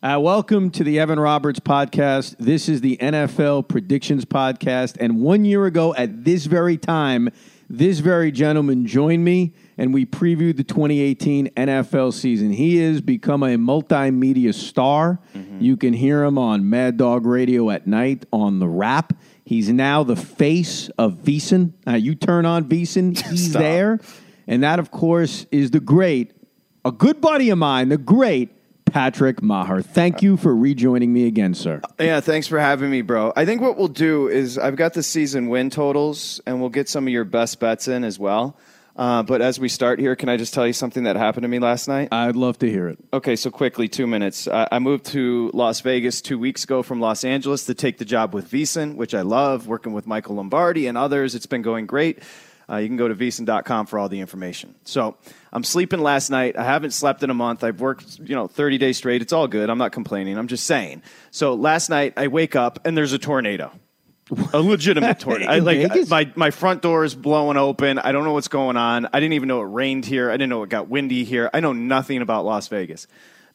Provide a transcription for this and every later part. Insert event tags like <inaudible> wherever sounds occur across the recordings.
Uh, welcome to the Evan Roberts podcast. This is the NFL Predictions Podcast. And one year ago, at this very time, this very gentleman joined me and we previewed the 2018 NFL season. He has become a multimedia star. You can hear him on Mad Dog Radio at night on the rap. He's now the face of VSiN. Now, you turn on VSiN, <laughs> he's there. And that, of course, is the great, a good buddy of mine, the great Patrick Meagher. Thank you for rejoining me again, sir. Yeah, thanks for having me, bro. I think what we'll do is I've got the season win totals, and we'll get some of your best bets in as well. Uh, but as we start here, can I just tell you something that happened to me last night? I'd love to hear it. Okay, so quickly, two minutes. I I moved to Las Vegas two weeks ago from Los Angeles to take the job with VSiN, which I love, working with Michael Lombardi and others. It's been going great. Uh, you can go to VSiN.com for all the information. So I'm sleeping last night. I haven't slept in a month. I've worked, you know, 30 days straight. It's all good. I'm not complaining. I'm just saying. So last night I wake up and there's a tornado. A legitimate <laughs> tornado. I, like Vegas? my my front door is blowing open. I don't know what's going on. I didn't even know it rained here. I didn't know it got windy here. I know nothing about Las Vegas.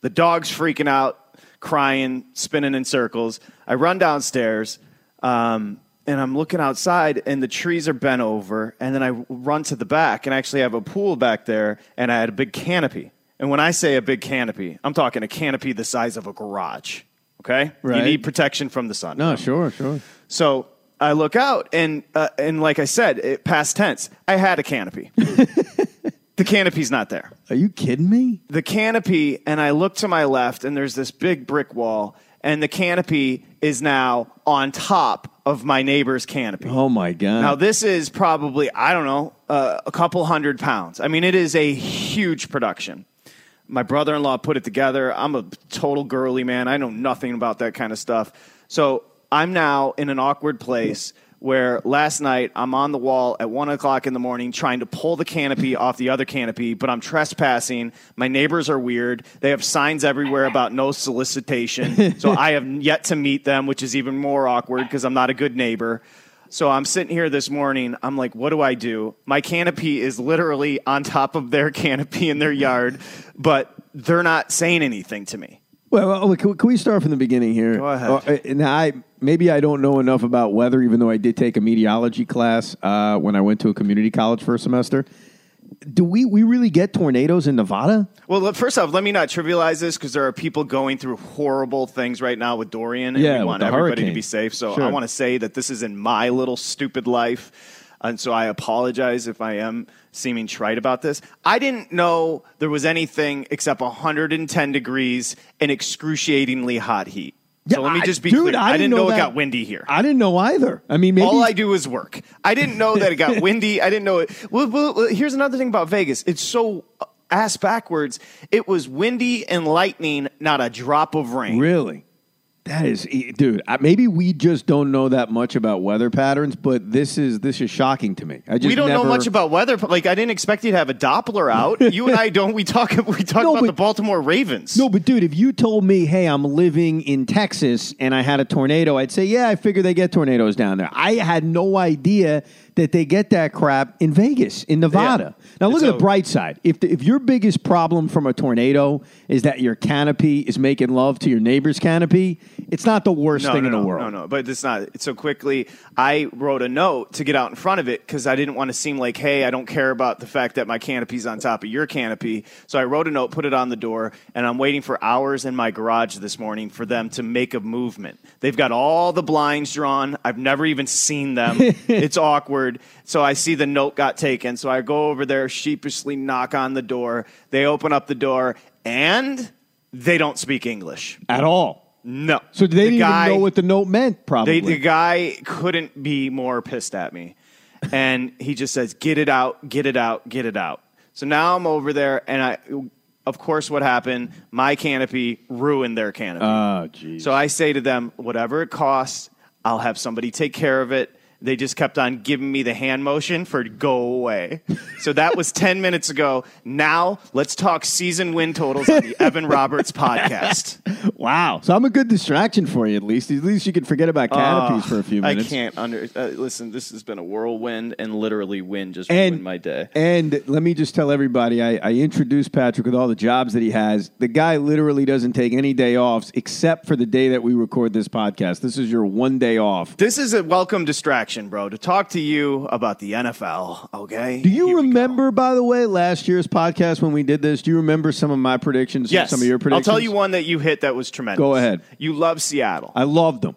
The dog's freaking out, crying, spinning in circles. I run downstairs, um, and I'm looking outside, and the trees are bent over. And then I run to the back, and I actually have a pool back there, and I had a big canopy. And when I say a big canopy, I'm talking a canopy the size of a garage. Okay, right. you need protection from the sun. No, sure, sure. So I look out, and uh, and like I said, it, past tense, I had a canopy. <laughs> the canopy's not there. Are you kidding me? The canopy, and I look to my left, and there's this big brick wall, and the canopy is now on top of my neighbor's canopy. Oh my god! Now, this is probably, I don't know, uh, a couple hundred pounds. I mean, it is a huge production. My brother in law put it together. I'm a total girly man. I know nothing about that kind of stuff. So I'm now in an awkward place where last night I'm on the wall at one o'clock in the morning trying to pull the canopy off the other canopy, but I'm trespassing. My neighbors are weird. They have signs everywhere about no solicitation. <laughs> so I have yet to meet them, which is even more awkward because I'm not a good neighbor. So I'm sitting here this morning. I'm like, what do I do? My canopy is literally on top of their canopy in their yard, but they're not saying anything to me. Well, well, can, we- start from the beginning here? Go ahead. Uh, and I maybe I don't know enough about weather, even though I did take a meteorology class uh, when I went to a community college for a semester. Do we we really get tornadoes in Nevada? Well, first off, let me not trivialize this because there are people going through horrible things right now with Dorian, and Yeah, we want everybody hurricane. to be safe. So Sure. I want to say that this is in my little stupid life. And so I apologize if I am seeming trite about this. I didn't know there was anything except 110 degrees and excruciatingly hot heat. So let me just be dude, clear. I I didn't didn't know, know it got windy here. I didn't know either. I mean, maybe All I do is work. I didn't know that it got <laughs> windy. I didn't know it. Well, well, well, here's another thing about Vegas. It's so uh, ass backwards. It was windy and lightning, not a drop of rain. Really? That is, dude. Maybe we just don't know that much about weather patterns, but this is this is shocking to me. I just we don't know much about weather. Like, I didn't expect you to have a Doppler out. <laughs> you and I don't. We talk. <laughs> We talk No, about but- the Baltimore Ravens. No, but dude, if you told me, "Hey, I'm living in Texas and I had a tornado," I'd say, "Yeah, I figure they get tornadoes down there." I had no idea that they get that crap in Vegas, in Nevada. Now, look It's at the bright side. If the, if your biggest problem from a tornado is that your canopy is making love to your neighbor's canopy, it's not the worst no, thing no, in the world. No, no, but it's not. So quickly, I wrote a note to get out in front of it because I didn't want to seem like, hey, I don't care about the fact that my canopy's on top of your canopy. So I wrote a note, put it on the door, and I'm waiting for hours in my garage this morning for them to make a movement. They've got all the blinds drawn. I've never even seen them. <laughs> it's awkward. So I see the note got taken. So I go over there, sheepishly knock on the door. They open up the door, and they don't speak English. At all. No. So they The didn't guy- even know what the note meant. Probably. they, the guy couldn't be more pissed at me. And he just says, get it out, get it out, get it out. So now I'm over there, and I, of course, what happened? My canopy ruined their canopy. Ah, oh, geez. so I say to them, whatever it costs, I'll have somebody take care of it. They just kept on giving me the hand motion for go away. So that was <laughs> 10 minutes ago. Now let's talk season win totals on the <laughs> Evan Roberts podcast. Wow. So I'm a good distraction for you, at least. At least you can forget about canopies for a few minutes. I can't under uh, listen. This has been a whirlwind, and literally wind just ruined my day. And let me just tell everybody, I, I introduced Patrick with all the jobs that he has. The guy literally doesn't take any day offs except for the day that we record this podcast. This is your one day off. This is a welcome distraction, bro, to talk to you about the NFL. Okay. Do you remember, by the way, last year's podcast when we did this? Do you remember some of my predictions? Yes. Some of your predictions. I'll tell you one that you hit that was tremendous. Go ahead. You love Seattle, I loved them.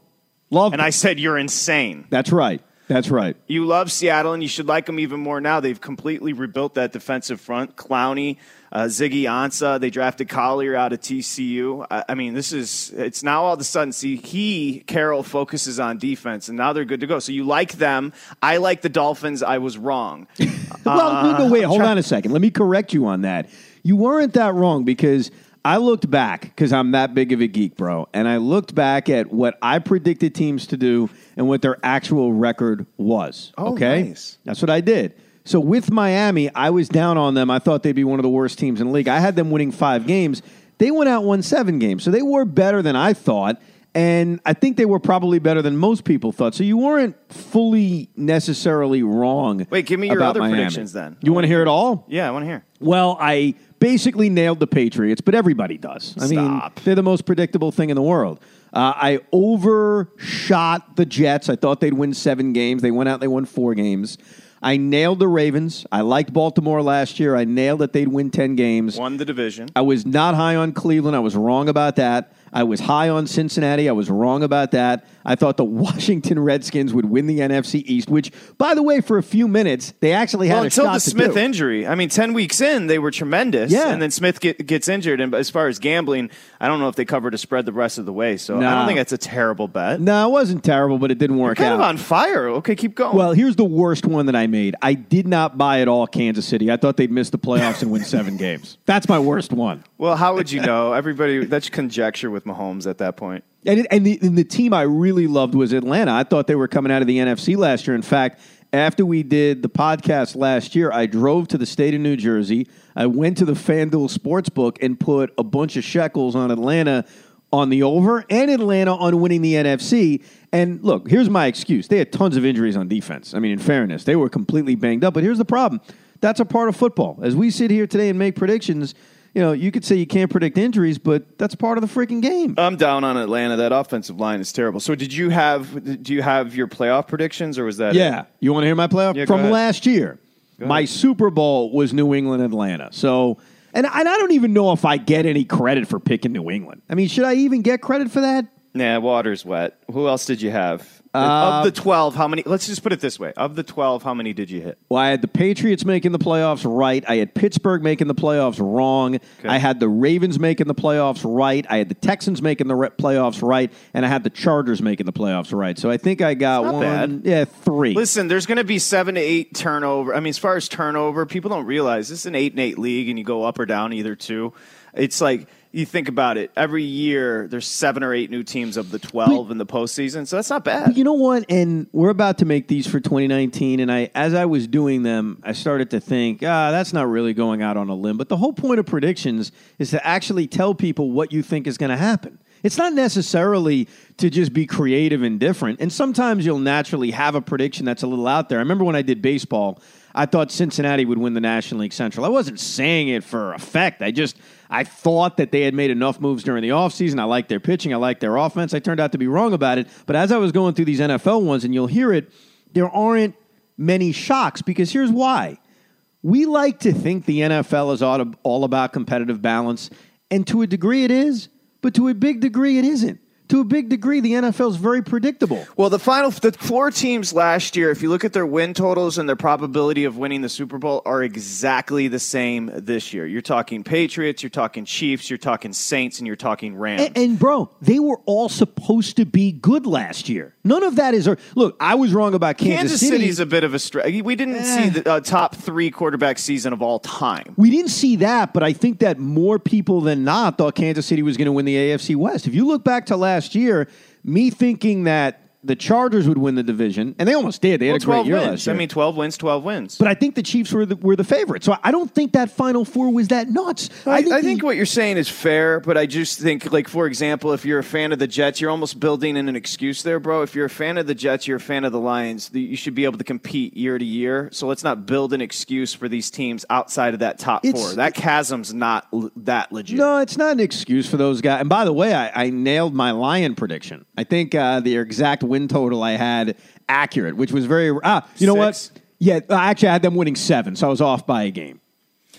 Loved them. and them. I said you're insane. That's right. That's right. You love Seattle, and you should like them even more now. They've completely rebuilt that defensive front. Clowney, uh, Ziggy Ansah. They drafted Collier out of TCU. I, I mean, this is it's now all of a sudden. See, he Carroll focuses on defense, and now they're good to go. So you like them. I like the Dolphins. I was wrong. <laughs> well, no, no, wait, hold on a second. Let me correct you on that. You weren't that wrong because I looked back because I'm that big of a geek, bro, and I looked back at what I predicted teams to do and what their actual record was. Oh, okay, nice. that's what I did. So with Miami, I was down on them. I thought they'd be one of the worst teams in the league. I had them winning five games. They went out won seven games, so they were better than I thought. And I think they were probably better than most people thought. So you weren't fully necessarily wrong. Wait, give me your other Miami. predictions then. You want to hear it all? Yeah, I want to hear. Well, I basically nailed the Patriots, but everybody does. I mean, they're the most predictable thing in the world. Uh, I overshot the Jets. I thought they'd win seven games. They went out, they won four games. I nailed the Ravens. I liked Baltimore last year. I nailed that they'd win 10 games. Won the division. I was not high on Cleveland. I was wrong about that. I was high on Cincinnati. I was wrong about that. I thought the <laughs> Washington Redskins would win the NFC East, which, by the way, for a few minutes, they actually had Well, until the to Smith injury. I mean, 10 weeks in, they were tremendous. Yeah. And then Smith get, gets injured. And as far as gambling, I don't know if they covered a spread the rest of the way. So I don't think that's a terrible bet. No, it wasn't terrible, but it didn't work Kind out. of on fire. Okay, keep going. Well, here's the worst one that I made. I did not buy at all Kansas City. I thought they'd miss the playoffs and win seven <laughs> games. That's my worst one. well, how would you know? Everybody, that's conjecture with Mahomes at that point. And, it, and, the, and the team I really loved was Atlanta. I thought they were coming out of the NFC last year. In fact, after we did the podcast last year, I drove to the state of New Jersey. I went to the FanDuel Sportsbook and put a bunch of shekels on Atlanta on the over and Atlanta on winning the NFC. And look, here's my excuse. They had tons of injuries on defense. I mean, in fairness, they were completely banged up. But here's the problem that's a part of football. As we sit here today and make predictions, you know, you could say you can't predict injuries, but that's part of the freaking game. I'm down on Atlanta. That offensive line is terrible. So, did you have? Do you have your playoff predictions, or was that? Yeah. You want to hear my playoff? Yeah, From last year, my Super Bowl was New England Atlanta. So, and, and I don't even know if I get any credit for picking New England. I mean, should I even get credit for that? Nah, water's wet. Who else did you have? Uh, of the 12, how many? Let's just put it this way. Of the 12, how many did you hit? Well, I had the Patriots making the playoffs right. I had Pittsburgh making the playoffs wrong. I had the Ravens making the playoffs right. I had the Texans making the re- playoffs right. And I had the Chargers making the playoffs right. So I think I got not one. bad. Yeah, three. Listen, there's going to be seven to eight turnover. I mean, as far as turnover, people don't realize this is an eight and eight league, and you go up or down either two. It's like you think about it. Every year, there's seven or eight new teams of the 12 in the postseason, so that's not bad. You know what? And we're about to make these for 2019. And I, as I was doing them, I started to think, ah, that's not really going out on a limb. But the whole point of predictions is to actually tell people what you think is going to happen. It's not necessarily to just be creative and different. And sometimes you'll naturally have a prediction that's a little out there. I remember when I did baseball, I thought Cincinnati would win the National League Central. I wasn't saying it for effect. I just I thought that they had made enough moves during the offseason. I liked their pitching, I liked their offense. I turned out to be wrong about it. But as I was going through these NFL ones and you'll hear it, there aren't many shocks because here's why. We like to think the NFL is all about competitive balance, and to a degree it is, but to a big degree it isn't. To a big degree, the NFL is very predictable. Well, the final, the four teams last year, if you look at their win totals and their probability of winning the Super Bowl, are exactly the same this year. You're talking Patriots, you're talking Chiefs, you're talking Saints, and you're talking Rams. And, and bro, they were all supposed to be good last year. None of that is. Look, I was wrong about Kansas, Kansas City. City's a bit of a stretch. We didn't see the uh, top three quarterback season of all time. We didn't see that, but I think that more people than not thought Kansas City was going to win the AFC West. If you look back to last year, me thinking that the Chargers would win the division, and they almost did. They had Well, a great year wins. last year. I mean, 12 wins, 12 wins. but I think the Chiefs were the, were the favorite. So I don't think that Final Four was that nuts. I, I the- think what you're saying is fair, but I just think, like, for example, if you're a fan of the Jets, you're almost building in an excuse there, bro. If you're a fan of the Jets, you're a fan of the Lions, you should be able to compete year to year. So let's not build an excuse for these teams outside of that top four. That chasm's not l- that legit. No, it's not an excuse for those guys. And by the way, I, I nailed my Lion prediction. I think uh, the exact win total I had accurate, which was very. Ah, you know Six? what? Yeah, I actually had them winning seven, so I was off by a game.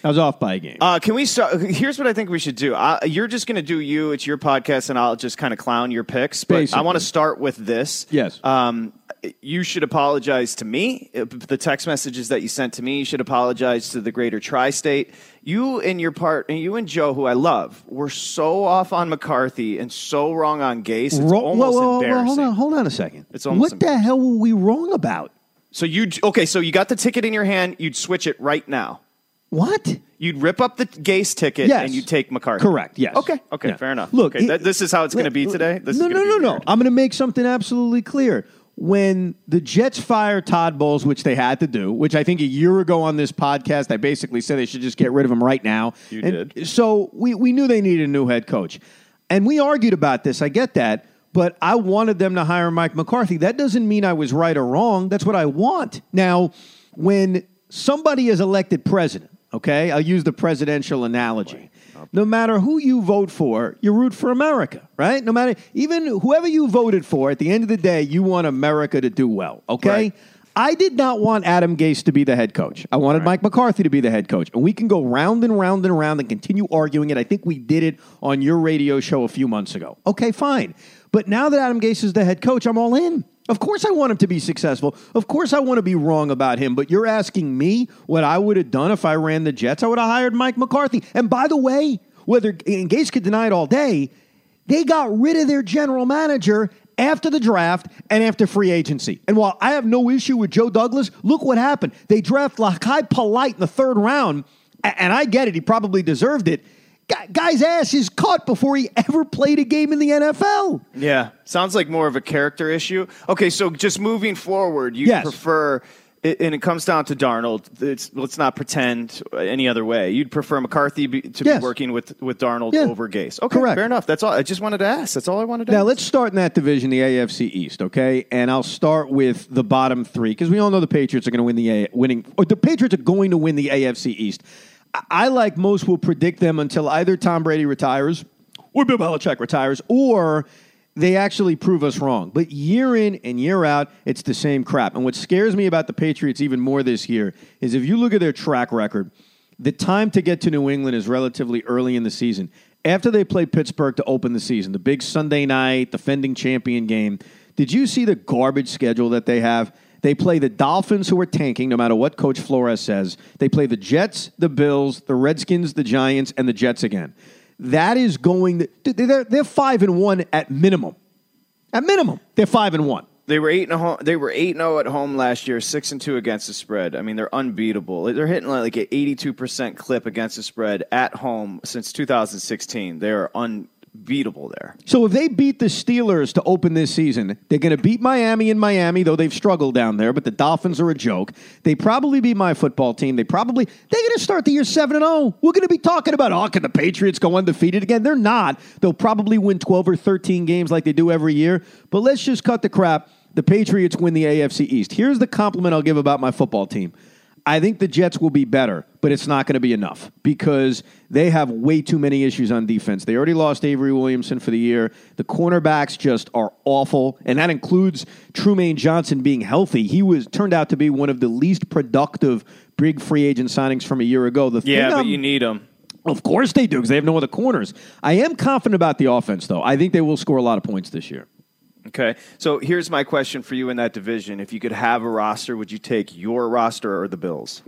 I was off by a game. Uh, can we start? Here's what I think we should do. Uh, you're just going to do you. It's your podcast, and I'll just kind of clown your picks. But I want to start with this. Yes. Um, you should apologize to me. The text messages that you sent to me, you should apologize to the greater tri-state. You and your part, and you and Joe, who I love, were so off on McCarthy and so wrong on Gase. It's Ro- almost whoa, whoa, whoa, embarrassing. hold on, hold on a second. It's almost what the hell were we wrong about? So you okay? So you got the ticket in your hand. You'd switch it right now. What? You'd rip up the Gase ticket Yes. and you'd take McCarthy. Correct. Yes. Okay. Okay. Yeah. Fair enough. Look, okay, it- that, this is how it's going to be today. This no, no, no, no. I'm going to make something absolutely clear. When the Jets fired Todd Bowles, which they had to do, which I think a year ago on this podcast, I basically said they should just get rid of him right now. You And did. So we, we knew they needed a new head coach. And we argued about this. I get that. But I wanted them to hire Mike McCarthy. That doesn't mean I was right or wrong. That's what I want. Now, when somebody is elected president, okay, I'll use the presidential analogy. No matter who you vote for, you root for America, right? No matter, even whoever you voted for, at the end of the day, you want America to do well, okay? Right. I did not want Adam Gase to be the head coach. I wanted Mike McCarthy to be the head coach. And we can go round and round and round and continue arguing it. I think we did it on your radio show a few months ago. Okay, fine. But now that Adam Gase is the head coach, I'm all in. Of course, I want him to be successful. Of course, I want to be wrong about him. But you're asking me what I would have done if I ran the Jets? I would have hired Mike McCarthy. And by the way, whether and Gase could deny it all day, they got rid of their general manager after the draft and after free agency. And while I have no issue with Joe Douglas, look what happened. They draft Jachai Polite in the third round, and I get it. He probably deserved it. Guy- Guy's ass is cut before he ever played a game in the NFL. Yeah, sounds like more of a character issue. Okay, so just moving forward, you Yes. prefer, it, and it comes down to Darnold. It's, let's not pretend any other way. You'd prefer McCarthy be, to Yes. be working with with Darnold Yeah. over Gase. Okay, Correct. fair enough. That's all. I just wanted to ask. That's all I wanted to. Ask. Now ask. let's start in that division, the AFC East, okay? And I'll start with the bottom three because we all know the Patriots are going to win the A- winning. Or the Patriots are going to win the AFC East. I, like most will predict them until either Tom Brady retires, or Bill Belichick retires, or they actually prove us wrong. But year in and year out, it's the same crap. And what scares me about the Patriots even more this year is if you look at their track record, the time to get to New England is relatively early in the season. After they play Pittsburgh to open the season, the big Sunday night defending champion game, did you see the garbage schedule that they have? They play the Dolphins, who are tanking, no matter what Coach Flores says. They play the Jets, the Bills, the Redskins, the Giants, and the Jets again. That is going. They're, they're five and one at minimum. At minimum, they're five and one. They were eight and home. They were eight and zero at home last year, six and two against the spread. I mean, they're unbeatable. They're hitting like an eighty-two percent clip against the spread at home since 2016. They are unbeatable there. So if they beat the Steelers to open this season, they're going to beat Miami in Miami, though they've struggled down there. But the Dolphins are a joke. They probably beat my football team. They probably they're going to start the year seven and zero. We're going to be talking about oh, can the Patriots go undefeated again? They're not. They'll probably win twelve or thirteen games like they do every year. But let's just cut the crap. The Patriots win the AFC East. Here's the compliment I'll give about my football team. I think the Jets will be better, but it's not going to be enough because they have way too many issues on defense. They already lost Avery Williamson for the year. The cornerbacks just are awful, and that includes Trumaine Johnson being healthy. He was turned out to be one of the least productive big free agent signings from a year ago. The Yeah, but I'm- you need them. of course they do because they have no other corners. I am confident about the offense, though. I think they will score a lot of points this year. Okay. So here's my question for you in that division. If you could have a roster, would you take your roster or the Bills?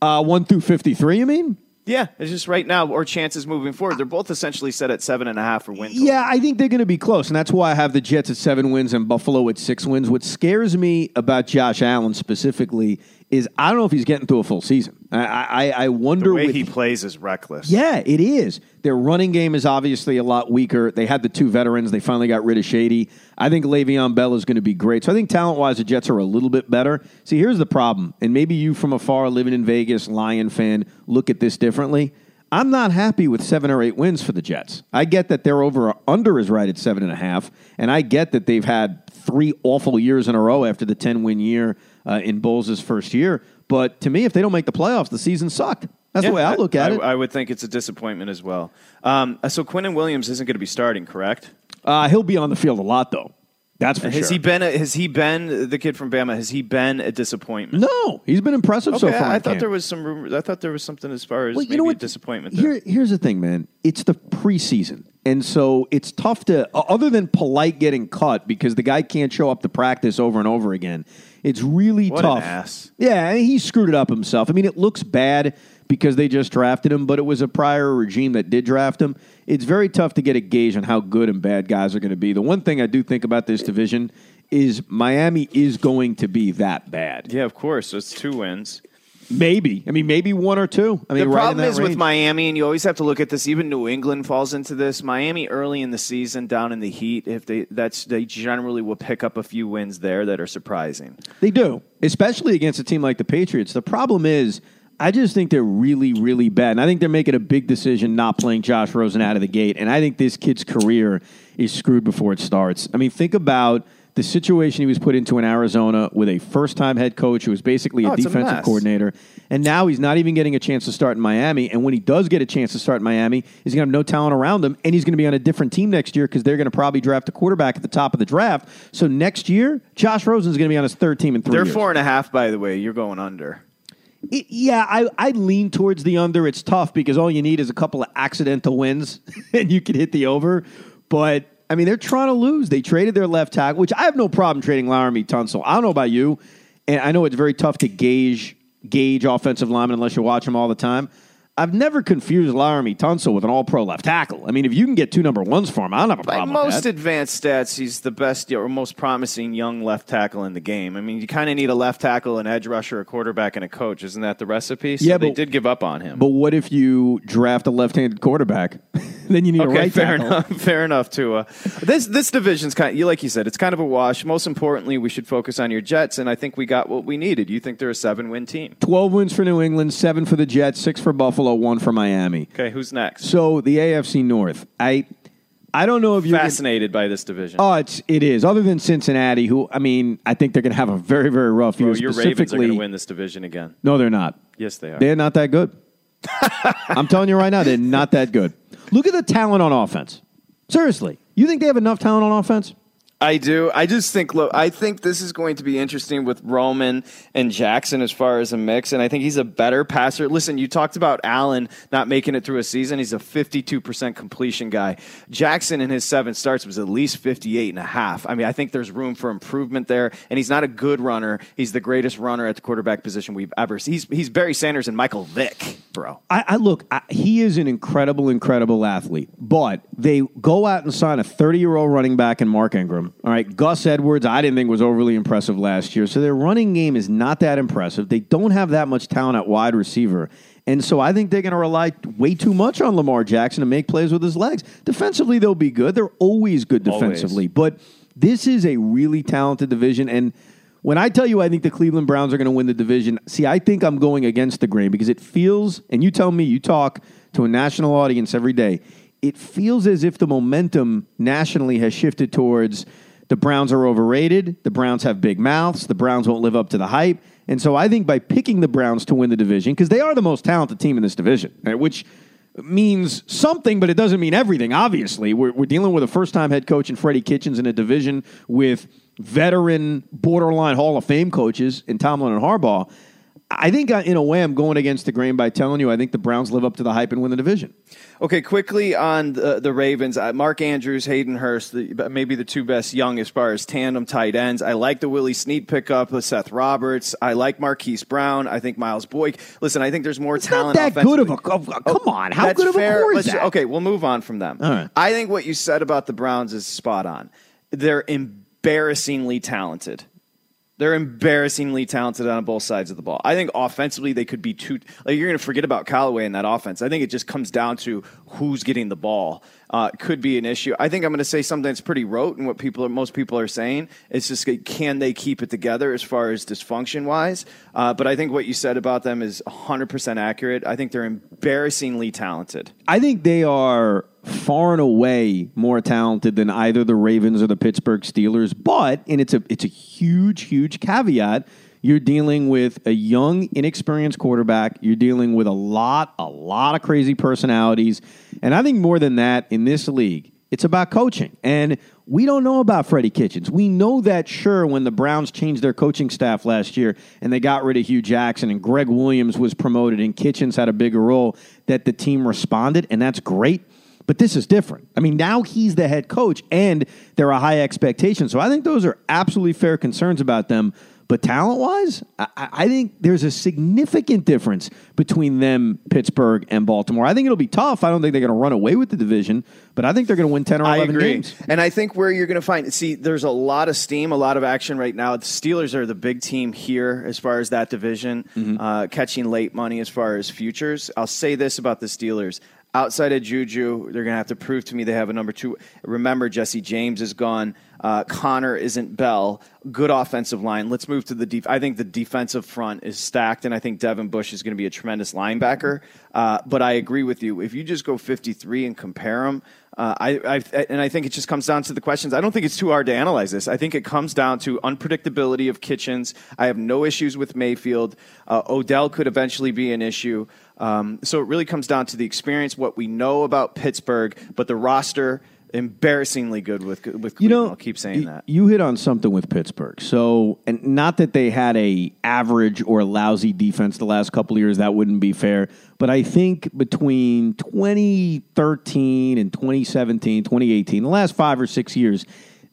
Uh, one through fifty-three, you mean? Yeah, it's just right now or chances moving forward. They're both essentially set at seven and a half for wins. Yeah, I think they're going to be close, and that's why I have the Jets at seven wins and Buffalo at six wins. What scares me about Josh Allen specifically is I don't know if he's getting through a full season. I I, I The wonder way with he plays is reckless. yeah, it is. Their running game is obviously a lot weaker. They had the two veterans. They finally got rid of Shady. I think Le'Veon Bell is going to be great. So I think talent wise, the Jets are a little bit better. See, here's the problem, and maybe you from afar, living in Vegas, Lion fan, look at this differently. I'm not happy with seven or eight wins for the Jets. I get that their over under is right at seven and a half, and I get that they've had three awful years in a row after the 10 win year uh, in Bowles' first year. But to me, if they don't make the playoffs, the season sucked. That's the way I look at I, it. I would think it's a disappointment as well. Um, so Quinnen Williams isn't going to be starting, correct? Uh, he'll be on the field a lot, though. That's for Has sure. he been? A, has he been the kid from Bama? Has he been a disappointment? no, he's been impressive so far. I thought camp. there was some. rumor- I thought there was something as far as Well, maybe you know a what? disappointment. There. Here, here's the thing, man. It's the preseason, and so it's tough to. Other than polite getting cut because the guy can't show up to practice over and over again. It's really What an tough. ass. Yeah, he screwed it up himself. I mean, it looks bad because they just drafted him, but it was a prior regime that did draft him. It's very tough to get a gauge on how good and bad guys are going to be. The one thing I do think about this division is Miami is going to be that bad. yeah, of course. It's two wins. Maybe. I mean, maybe one or two. I mean, the right in problem that is with. Miami, and you always have to look at this. Even New England falls into this. Miami early in the season, down in the heat, if they that's they generally will pick up a few wins there that are surprising. They do, especially against a team like the Patriots. The problem is, I just think they're really, really bad. And I think they're making a big decision not playing Josh Rosen out of the gate. And I think this kid's career is screwed before it starts. I mean, think about the situation he was put into in Arizona with a first time head coach who was basically a Oh, a defensive mess. coordinator. And now he's not even getting a chance to start in Miami. And when he does get a chance to start in Miami, he's going to have no talent around him. And he's going to be on a different team next year because they're going to probably draft a quarterback at the top of the draft. So next year, Josh Rosen is going to be on his third team in three They're years. four and a half, by the way. You're going under. It- yeah, I, I lean towards the under. It's tough because all you need is a couple of accidental wins <laughs> and you can hit the over. But, I mean, they're trying to lose. They traded their left tackle, which I have no problem trading Laremy Tunsil. I don't know about you, and I know it's very tough to gauge gauge offensive linemen unless you watch them all the time. I've never confused Laremy Tunsil with an all pro left tackle. I mean, if you can get two number ones for him, I don't have a By problem with most advanced stats, he's the best or most promising young left tackle in the game. I mean, you kind of need a left tackle, an edge rusher, a quarterback, and a coach. Isn't that the recipe? So Yeah, they but- did give up on him. But what if you draft a left handed quarterback? <laughs> then you need a right fair tackle. enough. <laughs> Fair enough. To uh, this this division's kind. Of, like you said, it's kind of a wash. Most importantly, we should focus on your Jets, and I think we got what we needed. You think they're a seven win team? 12 wins for New England, seven for the Jets, six for Buffalo, one for Miami. Okay, who's next? So the AFC North, I I don't know if you're Fascinated by this division. Oh, it's it is. Other than Cincinnati, who I mean, I think they're going to have a very very rough year. Bro, your Ravens are going to win this division again. no, they're not. Yes, they are. They're not that good. <laughs> I'm telling you right now, they're not that good. Look at the talent on offense. Seriously, you think they have enough talent on offense? I do. I just think. Look, I think this is going to be interesting with Roman and Jackson as far as a mix, and I think he's a better passer. Listen, you talked about Allen not making it through a season. He's a fifty-two percent completion guy. Jackson in his seven starts was at least fifty-eight and a half. I mean, I think there's room for improvement there, and he's not a good runner. He's the greatest runner at the quarterback position we've ever. seen. He's he's Barry Sanders and Michael Vick, bro. I, I look. I, he is an incredible, incredible athlete. But they go out and sign a 30 year old running back in Mark Ingram. All right, Gus Edwards. I didn't think was overly impressive last year. So their running game is not that impressive. They don't have that much talent at wide receiver. And so I think they're going to rely way too much on Lamar Jackson to make plays with his legs. Defensively, they'll be good. They're always good Always. defensively. But this is a really talented division. And when I tell you I think the Cleveland Browns are going to win the division, see, I think I'm going against the grain because it feels, and you tell me, you talk to a national audience every day, it feels as if the momentum nationally has shifted towards the Browns are overrated, the Browns have big mouths, the Browns won't live up to the hype. And so I think by picking the Browns to win the division, because they are the most talented team in this division, right, which means something, but it doesn't mean everything, obviously. We're, we're dealing with a first time head coach in Freddie Kitchens in a division with veteran, borderline Hall of Fame coaches in Tomlin and Harbaugh. I think, in a way, I'm going against the grain by telling you I think the Browns live up to the hype and win the division. Okay, quickly on the, the Ravens. Uh, Mark Andrews, Hayden Hurst, the, maybe the two best young as far as tandem tight ends. I like the Willie Snead pickup with Seth Roberts. I like Marquise Brown. I think Miles Boyk. Listen, I think there's more It's talent. not that good of a. Come on, how good of a fair. core is Let's- that? Okay, we'll move on from them. All right. I think what you said about the Browns is spot on. They're embarrassingly talented. They're embarrassingly talented on both sides of the ball. I think offensively they could be too. Like you're going to forget about Callaway in that offense. I think it just comes down to who's getting the ball. Uh, could be an issue. I think I'm going to say something that's pretty rote, and what people, are, most people are saying, it's just can they keep it together as far as dysfunction wise. Uh, but I think what you said about them is 100 percent accurate. I think they're embarrassingly talented. I think they are far and away more talented than either the Ravens or the Pittsburgh Steelers. But and it's a it's a huge huge caveat. You're dealing with a young, inexperienced quarterback. You're dealing with a lot, a lot of crazy personalities. And I think more than that, in this league, it's about coaching. And we don't know about Freddie Kitchens. We know that, sure, when the Browns changed their coaching staff last year and they got rid of Hue Jackson and Gregg Williams was promoted and Kitchens had a bigger role, that the team responded. And that's great. But this is different. I mean, now he's the head coach and there are high expectations. So I think those are absolutely fair concerns about them. But talent wise, I, I, think there's a significant difference between them, Pittsburgh, and Baltimore. I think it'll be tough. I don't think they're going to run away with the division, but I think they're going to win 10 or 11 I agree. games. And I think where you're going to find, see, there's a lot of steam, a lot of action right now. The Steelers are the big team here as far as that division, mm-hmm. uh, catching late money as far as futures. I'll say this about the Steelers outside of Juju, they're going to have to prove to me they have a number two. Remember, Jesse James is gone. Uh, Conner isn't Bell. Good offensive line. Let's move to the deep. I think the defensive front is stacked, and I think Devin Bush is going to be a tremendous linebacker. Uh, but I agree with you. If you just go 53 and compare them, uh, I, I, and I think it just comes down to the questions. I don't think it's too hard to analyze this. I think it comes down to unpredictability of Kitchens. I have no issues with Mayfield. Uh, Odell could eventually be an issue. Um, so it really comes down to the experience, what we know about Pittsburgh, but the roster embarrassingly good with with Cleveland. You know, I'll keep saying that. You hit on something with Pittsburgh. So, and not that they had a average or lousy defense the last couple of years. That wouldn't be fair. But I think between 2013 and 2017, 2018, the last five or six years,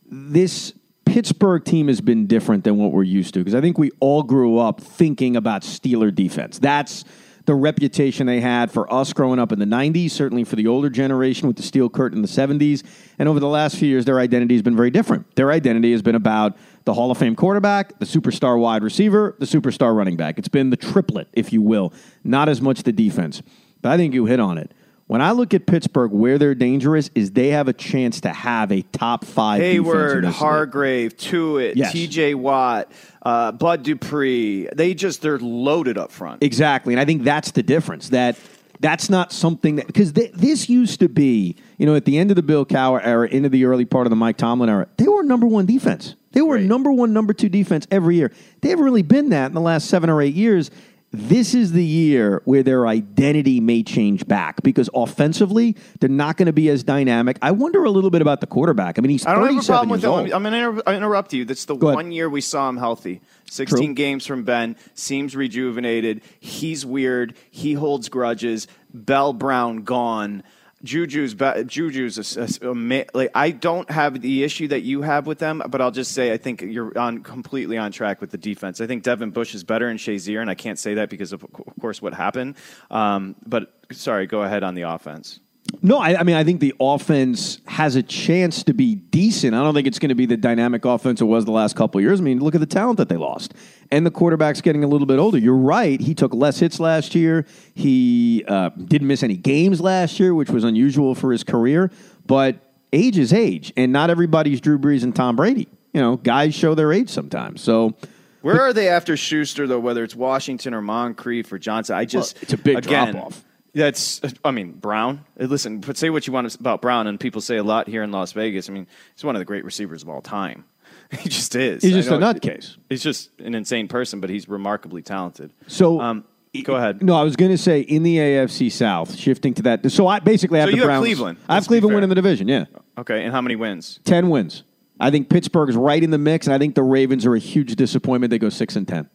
this Pittsburgh team has been different than what we're used to because I think we all grew up thinking about Steeler defense. That's the reputation they had for us growing up in the 90s, certainly for the older generation with the steel curtain in the 70s. And over the last few years, their identity has been very different. Their identity has been about the Hall of Fame quarterback, the superstar wide receiver, the superstar running back. It's been the triplet, if you will, not as much the defense. But I think you hit on it. When I look at Pittsburgh, where they're dangerous is they have a chance to have a top five. Heyward, Hargrave, Tuitt, yes. T.J. Watt, uh, Bud Dupree. They just they're loaded up front. Exactly, and I think that's the difference. That that's not something that because th- this used to be, you know, at the end of the Bill Cowher era, into the early part of the Mike Tomlin era, they were number one defense. They were right. number one, number two defense every year. They haven't really been that in the last seven or eight years this is the year where their identity may change back because offensively they're not going to be as dynamic. I wonder a little bit about the quarterback. I mean, he's I don't have a problem with him. I'm going to interrupt you. That's the one year we saw him healthy. 16 True. games from Ben. Seems rejuvenated. He's weird. He holds grudges. Bell Brown gone. Juju's Juju's a, a, a, like I don't have the issue that you have with them, but I'll just say I think you're on completely on track with the defense. I think Devin Bush is better in Shazier, and I can't say that because of, of course what happened. Um, but sorry, go ahead on the offense. No, I, I, mean I think the offense has a chance to be decent. I don't think it's going to be the dynamic offense it was the last couple years. I mean, look at the talent that they lost, and the quarterback's getting a little bit older. You're right; he took less hits last year. He uh, didn't miss any games last year, which was unusual for his career. But age is age, and not everybody's Drew Brees and Tom Brady. You know, guys show their age sometimes. So. Where are they after Schuster though? Whether it's Washington or Moncrief or Johnson, I just well, it's a big again, drop off. That's, I mean, Brown. Listen, but say what you want about Brown, and people say a lot here in Las Vegas. I mean, he's one of the great receivers of all time. <laughs> he just is. He's just a nutcase. He's just an insane person, but he's remarkably talented. So, um, go ahead. No, I was going to say in the AFC South, shifting to that. So I basically have so the Browns. Cleveland. I have Cleveland winning the division. Yeah. Okay, and how many wins? Ten wins. I think Pittsburgh is right in the mix, and I think the Ravens are a huge disappointment. They go six and ten.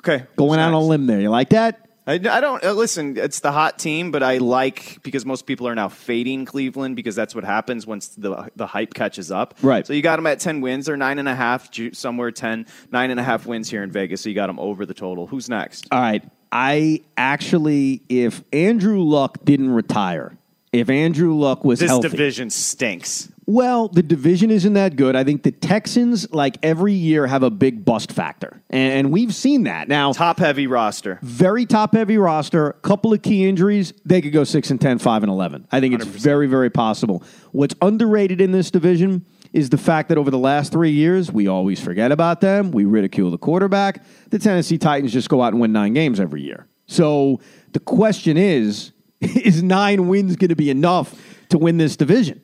Okay, going out on a limb there. You like that? I, I don't uh, listen. It's the hot team, but I like because most people are now fading Cleveland because that's what happens once the the hype catches up. Right. So you got them at ten wins or nine and a half, somewhere 10, nine and a half wins here in Vegas. So you got them over the total. Who's next? All right. I actually, if Andrew Luck didn't retire, if Andrew Luck was this healthy, division stinks. Well, the division isn't that good. I think the Texans, like every year, have a big bust factor. And, and we've seen that. Now, Top heavy roster. very top heavy roster, couple of key injuries, they could go 6 and 10, 5 and 11. I think it's 100%. very, very possible. What's underrated in this division is the fact that over the last three years, we always forget about them. We ridicule the quarterback. The Tennessee Titans just go out and win nine games every year. So the question is <laughs> is nine wins going to be enough to win this division?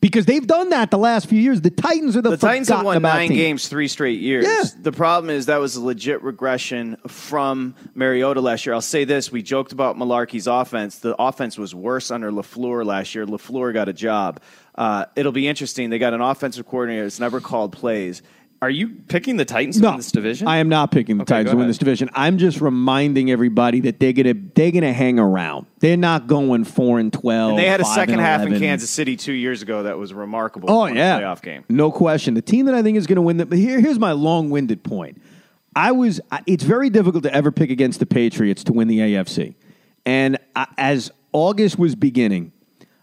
Because they've done that the last few years. The Titans are the, The Titans have won nine team. games three straight years. Yeah. The problem is that was a legit regression from Mariota last year. I'll say this: we joked about Mularkey's offense. The offense was worse under LaFleur last year. LaFleur got a job. Uh, it'll be interesting. They got an offensive coordinator that's never called plays. Are you picking the Titans to No, win this division? I am not picking the Okay, Titans go to win this division. I'm just reminding everybody that they're gonna they're gonna hang around. They're not going four and twelve. And they had a 5 second and half in Kansas City two years ago that was remarkable. Oh yeah, playoff game. no question. The team that I think is going to win the but here, here's my long-winded point. I was. It's very difficult to ever pick against the Patriots to win the AFC, and I, as August was beginning,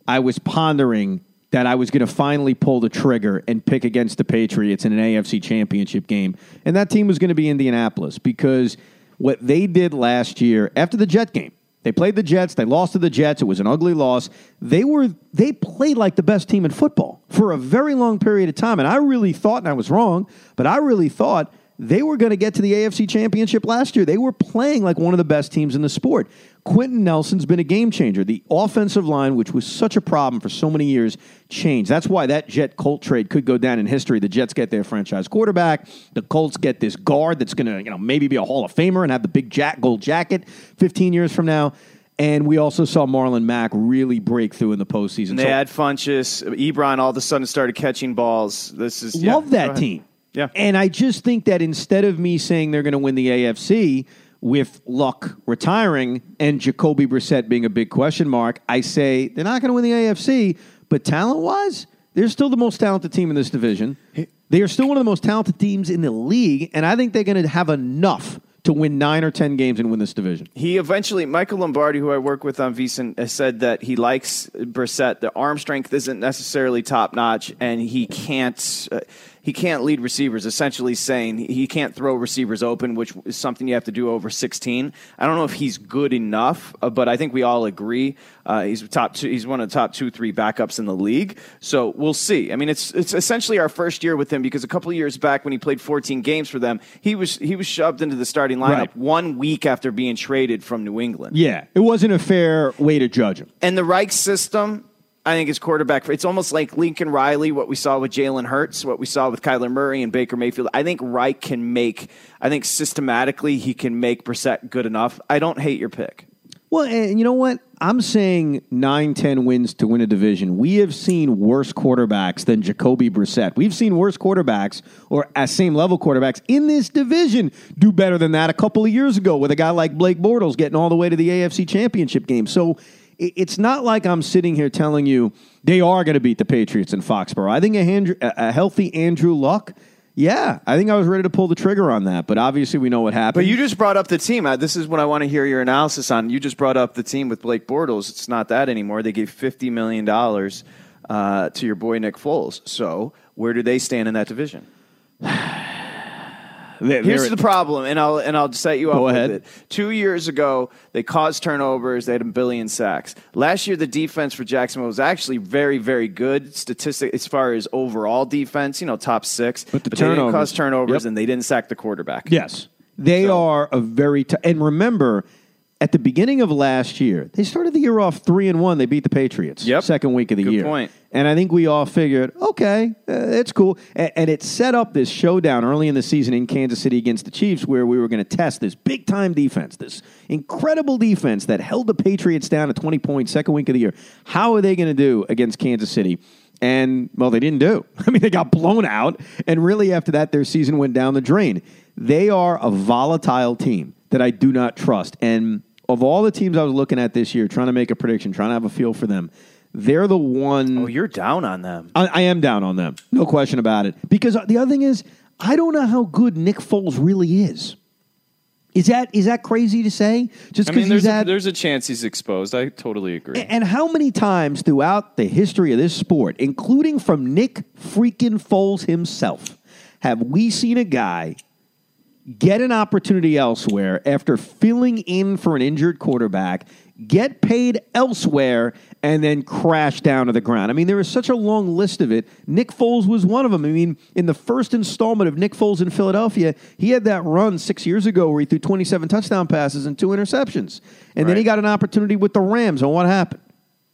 I was pondering that I was going to finally pull the trigger and pick against the Patriots in an AFC Championship game, and that team was going to be Indianapolis because what they did last year after the Jet game. They played the Jets. They lost to the Jets. It was an ugly loss. They were they played like the best team in football for a very long period of time. And I really thought, and I was wrong, but I really thought they were going to get to the AFC Championship last year. They were playing like one of the best teams in the sport. Quenton Nelson's been a game changer. The offensive line, which was such a problem for so many years, changed. That's why that Jet Colt trade could go down in history. The Jets get their franchise quarterback. The Colts get this guard that's going to, you know, maybe be a Hall of Famer and have the big jack gold jacket 15 years from now. And we also saw Marlon Mack really break through in the postseason. And they So had Funchess. Ebron all of a sudden started catching balls. This is love go that team. Yeah. And I just think that instead of me saying they're going to win the AFC with Luck retiring and Jacoby Brissett being a big question mark, I say they're not going to win the AFC, but talent wise, they're still the most talented team in this division. They are still one of the most talented teams in the league, and I think they're going to have enough to win nine or 10 games and win this division. He eventually, Michael Lombardi, who I work with on has said that he likes Brissett. The arm strength isn't necessarily top notch, and he can't. Uh, he can't lead receivers, essentially saying he can't throw receivers open, which is something you have to do over 16. I don't know if he's good enough, uh, but I think we all agree uh, he's top two. He's one of the top two, three backups in the league. So we'll see. I mean, it's it's essentially our first year with him because a couple of years back when he played 14 games for them, he was he was shoved into the starting lineup Right. one week after being traded from New England. Yeah, it wasn't a fair way to judge him. And the Reich system, I think is quarterback. It's almost like Lincoln Riley, what we saw with Jalen Hurts, what we saw with Kyler Murray and Baker Mayfield. I think Reich can make. I think systematically he can make Brissett good enough. I don't hate your pick. Well, and you know what? I'm saying 9 10 wins to win a division. We have seen worse quarterbacks than Jacoby Brissett. We've seen worse quarterbacks or at same level quarterbacks in this division do better than that a couple of years ago with a guy like Blake Bortles getting all the way to the AFC Championship game. So it's not like I'm sitting here telling you they are going to beat the Patriots in Foxborough. I think a, a healthy Andrew Luck, yeah, I think I was ready to pull the trigger on that. But obviously, we know what happened. But you just brought up the team. This is what I want to hear your analysis on. You just brought up the team with Blake Bortles. It's not that anymore. They gave $50 million uh, to your boy Nick Foles. So where do they stand in that division? <sighs> <sighs> <sighs> They're- Here's they're- the problem, and I'll and I'll set you up Go with ahead. it. Two years ago, they caused turnovers. They had a billion sacks. Last year, the defense for Jacksonville was actually very, very good statistic as far as overall defense. You know, top six. But the they didn't turnovers. cause turnovers, Yep. and they didn't sack the quarterback. Yes. They So- are a very t- and remember at the beginning of last year, they started the year off 3 and 1. They beat the Patriots Yep. second week of the Good year. point. And I think we all figured, okay, uh, it's cool. And, and it set up this showdown early in the season in Kansas City against the Chiefs where we were going to test this big time defense, this incredible defense that held the Patriots down to 20 points second week of the year. How are they going to do against Kansas City? And, well, they didn't do. <laughs> I mean, they got blown out. And really, after that, their season went down the drain. They are a volatile team that I do not trust. And of all the teams I was looking at this year, trying to make a prediction, trying to have a feel for them, they're the one. Oh, you're down on them. I, I am down on them. No question about it. Because the other thing is, I don't know how good Nick Foles really is. Is that is that crazy to say? Just I because mean, he's there's a, there's a chance he's exposed. I totally agree. And how many times throughout the history of this sport, including from Nick freaking Foles himself, have we seen a guy get an opportunity elsewhere after filling in for an injured quarterback, get paid elsewhere, and then crash down to the ground? I mean, there is such a long list of it. Nick Foles was one of them. I mean, in the first installment of Nick Foles in Philadelphia, he had that run six years ago where he threw 27 touchdown passes and two interceptions. And then he got an opportunity with the Rams, and what happened?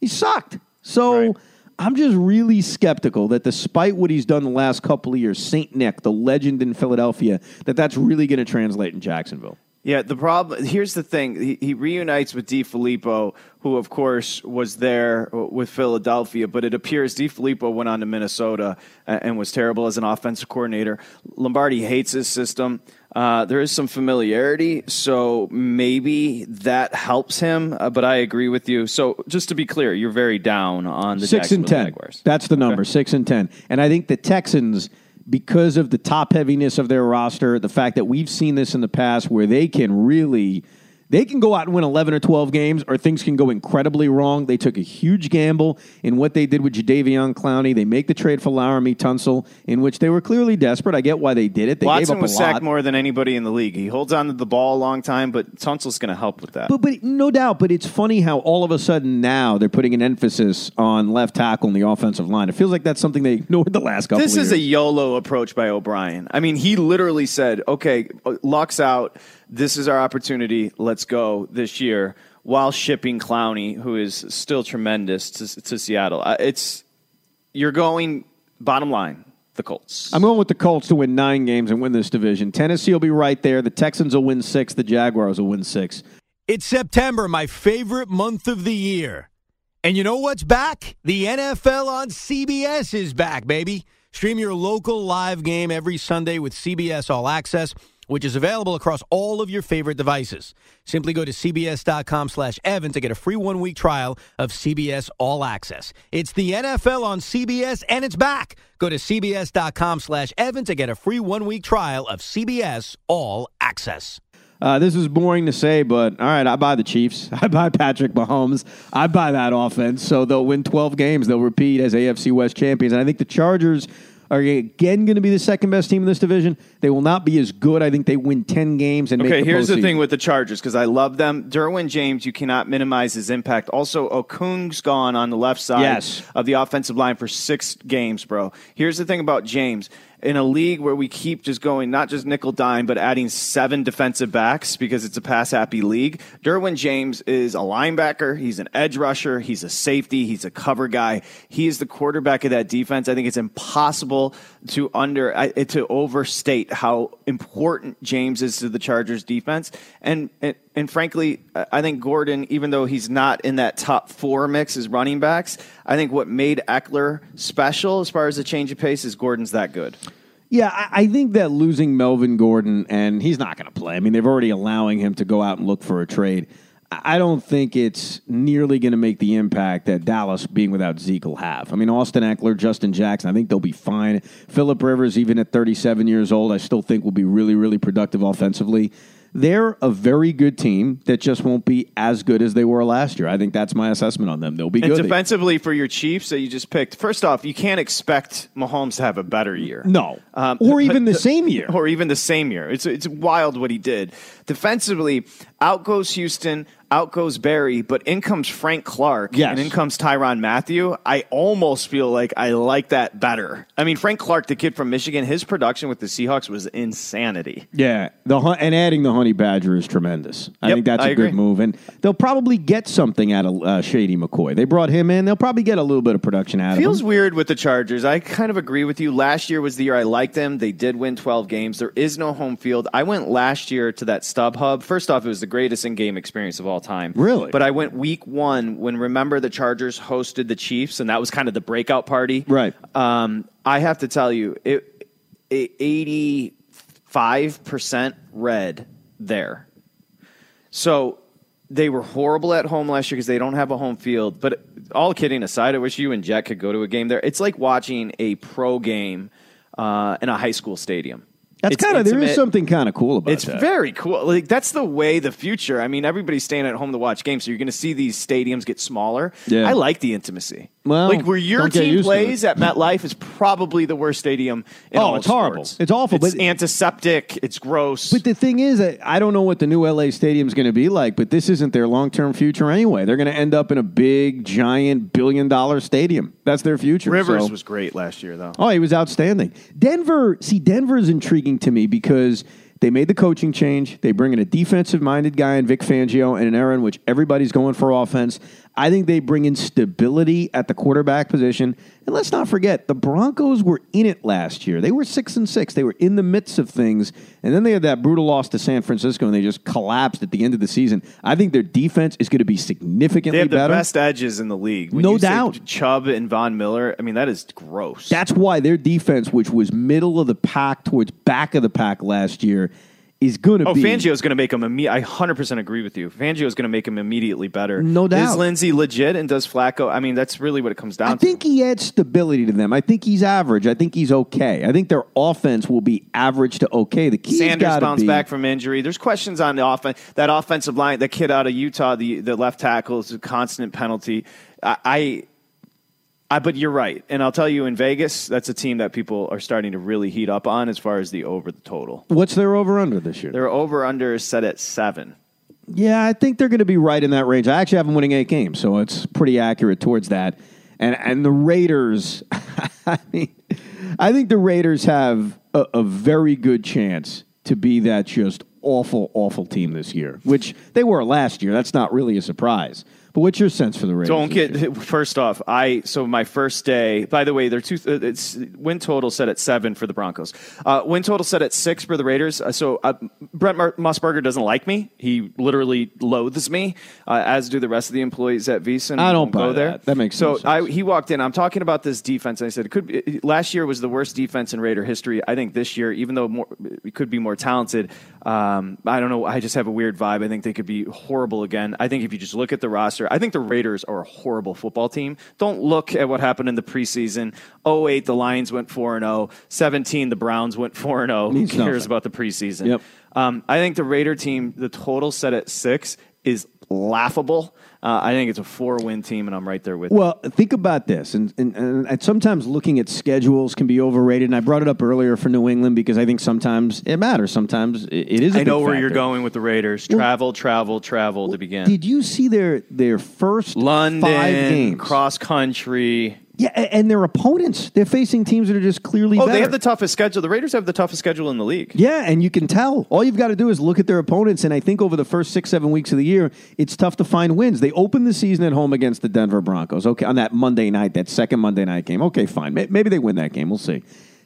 He sucked. So Right. I'm just really skeptical that despite what he's done the last couple of years, St. Nick, the legend in Philadelphia, that that's really going to translate in Jacksonville. Yeah, the problem here's the thing. He, he reunites with DeFilippo, who of course was there with Philadelphia, but it appears DeFilippo went on to Minnesota uh, and was terrible as an offensive coordinator. Lombardi hates his system. Uh, there is some familiarity, so maybe that helps him. Uh, but I agree with you. So just to be clear, you're very down on the six and ten. Jaguars. That's the number, six and ten. And I think the Texans, because of the top heaviness of their roster, the fact that we've seen this in the past where they can really they can go out and win 11 or 12 games or things can go incredibly wrong. They took a huge gamble in what they did with Jadeveon Clowney. They make the trade for Laremy Tunsil, in which they were clearly desperate. I get why they did it. They Watson gave up was a lot. sacked more than anybody in the league. He holds on to the ball a long time, but Tunsil's going to help with that. But, but no doubt. But it's funny how all of a sudden now they're putting an emphasis on left tackle in the offensive line. It feels like that's something they ignored the last couple. This is a. YOLO approach by O'Brien. I mean, he literally said, okay, uh, Luck's out. This is our opportunity. Let's go this year while shipping Clowney, who is still tremendous, to, to Seattle. Uh, It's You're going, bottom line, the Colts. I'm going with the Colts to win nine games and win this division. Tennessee will be right there. The Texans will win six. The Jaguars will win six. It's September, my favorite month of the year. And you know what's back? The NFL on CBS is back, baby. Stream your local live game every Sunday with CBS All Access, which is available across all of your favorite devices. Simply go to cbs.com slash Evan to get a free one-week trial of CBS All Access. It's the NFL on CBS, and it's back. Go to cbs.com slash Evan to get a free one-week trial of CBS All Access. Uh, this is boring to say, but all right, I buy the Chiefs. <laughs> I buy Patrick Mahomes. I buy that offense. So they'll win 12 games. They'll repeat as AFC West champions. And I think the Chargers are you again going to be the second best team in this division. They will not be as good. I think they win 10 games and make Okay, the here's the thing with the Chargers because I love them. Derwin James, you cannot minimize his impact. Also, Okung's gone on the left side Yes. of the offensive line for six games, bro. Here's the thing about James. In a league where we keep just going, not just nickel dime, but adding seven defensive backs because it's a pass happy league, Derwin James is a linebacker. He's an edge rusher. He's a safety. He's a cover guy. He is the quarterback of that defense. I think it's impossible to under I- eh, to overstate how important James is to the Chargers defense. And and, and frankly, I think Gordon, even though he's not in that top four mix as running backs, I think what made Ekeler special as far as the change of pace is Gordon's that good. Yeah, I, I think that losing Melvin Gordon, and he's not going to play. I mean, they've already allowing him to go out and look for a trade. I don't think it's nearly going to make the impact that Dallas being without Zeke will have. I mean, Austin Ekeler, Justin Jackson, I think they'll be fine. Philip Rivers, even at 37 years old, I still think will be really, really productive offensively. They're a very good team that just won't be as good as they were last year. I think that's my assessment on them. They'll be And good. defensively for your Chiefs that you just picked, first off, you can't expect Mahomes to have a better year. no, Um, or even the same year. or even the same year. It's it's wild what he did. Defensively, out goes Houston, out goes Berry, but in comes Frank Clark, Yes. and in comes Tyrann Mathieu. I almost feel like I like that better. I mean, Frank Clark, the kid from Michigan, his production with the Seahawks was insanity. Yeah, the and adding the honey badger is tremendous. I Yep, think that's a I good agree. move, and they'll probably get something out of uh, Shady McCoy. They brought him in; they'll probably get a little bit of production out Feels of him. Feels weird with the Chargers. I kind of agree with you. Last year was the year I liked them. They did win 12 games. There is no home field. I went last year to that Stub Hub. First off, it was the greatest in-game experience of all time. Really? But I went week one when remember the Chargers hosted the Chiefs, and that was kind of the breakout party. Right. Um, I have to tell you, it, it 85% red there. So they were horrible at home last year because they don't have a home field. But all kidding aside, I wish you and Jack could go to a game there. It's like watching a pro game uh, in a high school stadium. That's kind of there is something kind of cool about that. It's that. very cool. Like that's the way the future. I mean, everybody's staying at home to watch games, so you're going to see these stadiums get smaller. Yeah. I like the intimacy. Well, like where your team plays at MetLife is probably the worst stadium. In Oh, all it's horrible. sports. It's awful, It's but- antiseptic. It's gross. But the thing is, I I don't know what the new LA stadium is going to be like, but this isn't their long term future anyway. They're going to end up in a big, giant, billion dollar stadium. That's their future. Rivers So- was great last year, though. Oh, he was outstanding. Denver, see, Denver is intriguing to me because they made the coaching change. They bring in a defensive minded guy in Vic Fangio in an era in which everybody's going for offense. I think they bring in stability at the quarterback position. And let's not forget, the Broncos were in it last year. They were six and six. They were in the midst of things. And then they had that brutal loss to San Francisco and they just collapsed at the end of the season. I think their defense is going to be significantly They have the better. best edges in the league. When No doubt. Chubb and Von Miller. I mean, that is gross. That's why their defense, which was middle of the pack towards back of the pack last year, is going to Oh, be. Fangio is going to make him. Imme- I 100% agree with you. Fangio is going to make him immediately better. No doubt. Is Lindsay legit and does Flacco? I mean, that's really what it comes down to. I think he adds stability to them. I think he's average. I think he's okay. I think their offense will be average to okay. The key. Sanders bounced be back from injury. There's questions on the offense. That offensive line, the kid out of Utah, the, the left tackle is a constant penalty. I, I, I, but you're right. And I'll tell you, in Vegas, that's a team that people are starting to really heat up on as far as the over the total. What's their over under this year? Their over under is set at seven. Yeah, I think they're going to be right in that range. I actually have them winning eight games, so it's pretty accurate towards that. And and the Raiders, <laughs> I mean, I think the Raiders have a, a very good chance to be that just awful, awful team this year, which they were last year. That's not really a surprise. But what's your sense for the Raiders? Don't get <laughs> first off. I so my first day. By the way, they're two. uh, It's win total set at seven for the Broncos. Uh, win total set at six for the Raiders. Uh, so uh, Brent Mar- Musburger doesn't like me. He literally loathes me, uh, as do the rest of the employees at VSiN. I don't go buy there. that. That makes so. sense. I, he walked in. I'm talking about this defense. And I said it could. Be, last year was the worst defense in Raider history. I think this year, even though more, it could be more talented, um, I don't know. I just have a weird vibe. I think they could be horrible again. I think if you just look at the roster, I think the Raiders are a horrible football team. Don't look at what happened in the preseason. 08, the Lions went 4 and 0. 17, the Browns went 4 and 0. Who cares nothing. about the preseason? Yep. Um, I think the Raider team, the total set at six, is laughable. Uh, I think it's a four win team, and I'm right there with you. Well, think about this, and, and, and, sometimes looking at schedules can be overrated. And I brought it up earlier for New England because I think sometimes it matters. Sometimes it, it is. I I know where you're going with the Raiders. Travel, travel, travel to begin. Did you see their their first London, five games? cross country. Yeah, and their opponents they're facing teams that are just clearly. Oh, better. they have the toughest schedule. The Raiders have the toughest schedule in the league. Yeah, and you can tell. All you've got to do is look at their opponents, and I think over the first six, seven weeks of the year, it's tough to find wins. They opened the season at home against the Denver Broncos. Okay, on that Monday night, that second Monday night game. Okay, fine. Maybe they win that game. We'll see.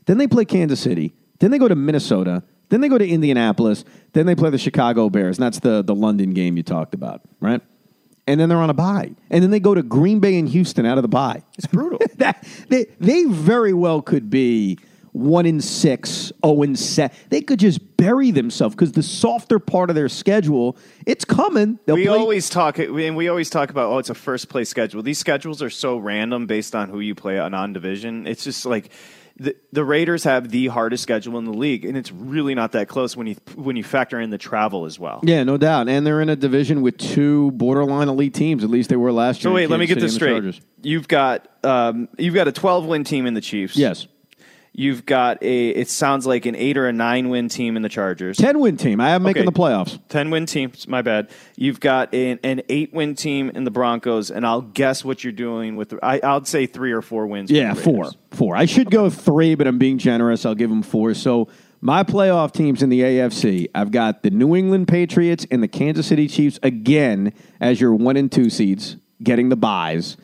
Then they play Kansas City. Then they go to Minnesota. Then they go to Indianapolis. Then they play the Chicago Bears, and that's the the London game you talked about, right? And then they're on a bye, and then they go to Green Bay and Houston out of the bye. It's brutal. <laughs> that they they very well could be one in six, oh in seven. They could just bury themselves because the softer part of their schedule, it's coming. They'll we play- always talk, and we always talk about, oh, it's a first place schedule. These schedules are so random based on who you play on on division. It's just like the, the Raiders have the hardest schedule in the league, and it's really not that close when you when you factor in the travel as well. yeah, no doubt. And they're in a division with two borderline elite teams. At least they were last year. So wait, let me Kansas get this City straight. You've got um, you've got a 12 win team in the Chiefs. Yes, You've got a. It sounds like an eight or a nine win team in the Chargers. ten win team. I am making Okay. the playoffs. 10 win teams, my bad. You've got an, an eight win team in the Broncos, and I'll guess what you're doing with the. I, I'd say three or four wins. for Yeah, the four. Raiders. Four. I should go three, but I'm being generous. I'll give them four. So my playoff teams in the AFC, I've got the New England Patriots and the Kansas City Chiefs again as your one and two seeds, getting the buys.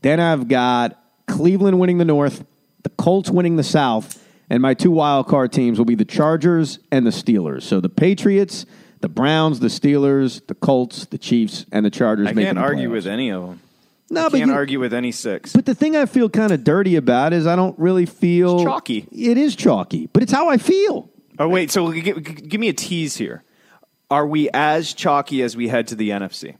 Then I've got Cleveland winning the North, the Colts winning the South, and my two wild card teams will be the Chargers and the Steelers. So the Patriots, the Browns, the Steelers, the Colts, the Chiefs, and the Chargers. I can't argue playoffs. with any of them. No, I but can't you- argue with any six. but the thing I feel kind of dirty about is I don't really feel It's chalky. It is chalky, but it's how I feel. oh wait, so g- g- give me a tease here. Are we as chalky as we head to the NFC?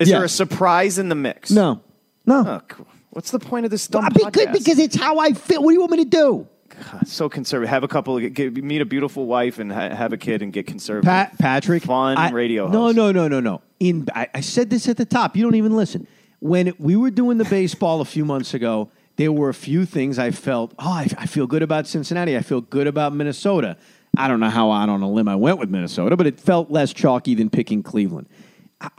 Is Yes. there a surprise in the mix? No, no, Oh, cool. What's the point of this dumb because, podcast? because it's how I feel. What do you want me to do? God, so conservative. Have a couple, get, meet a beautiful wife, and ha- have a kid, and get conservative. Pat, Patrick, fun I- radio. No, host. no, no, no, no. In I, I said this at the top. You don't even listen. When we were doing the baseball a few months ago, there were a few things I felt. Oh, I, I feel good about Cincinnati. I feel good about Minnesota. I don't know how out on a limb I went with Minnesota, but it felt less chalky than picking Cleveland.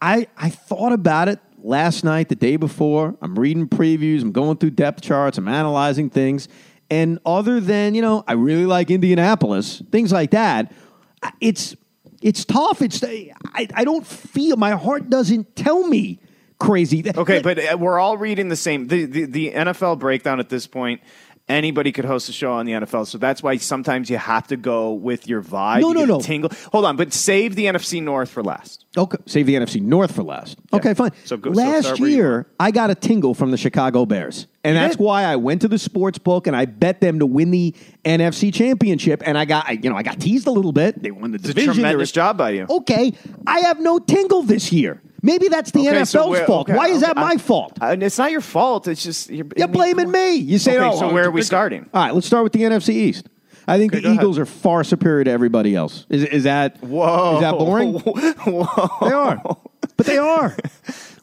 I, I thought about it last night, the day before. I'm reading previews, I'm going through depth charts, I'm analyzing things. And other than, you know, I really like Indianapolis, things like that, it's it's tough. It's I, I don't feel my heart doesn't tell me crazy. Okay, but uh, we're all reading the same. The, the the NFL breakdown at this point. Anybody could host a show on the NFL, so that's why sometimes you have to go with your vibe. No, You no, no. Tingle. Hold on, but save the NFC North for last. Okay, save the NFC North for last. Okay, fine. So go- last you year, I got a tingle from the Chicago Bears, and You that's did? why I went to the sports book and I bet them to win the NFC Championship. And I got, I- you know, I got teased a little bit. They won the It's division. They tremendous job by you. Okay, I have no tingle this year. Maybe that's the Okay, NFL's so where- fault. okay, Why is okay, that my I- fault? Uh, it's not your fault. It's just you're, You're blaming me. You say, Okay, oh, so where are we starting? All right, let's start with the NFC East. I think Okay, the Eagles are far superior to everybody else. Is, is that Whoa, Is that boring? <laughs> Whoa, They are, but they are. <laughs>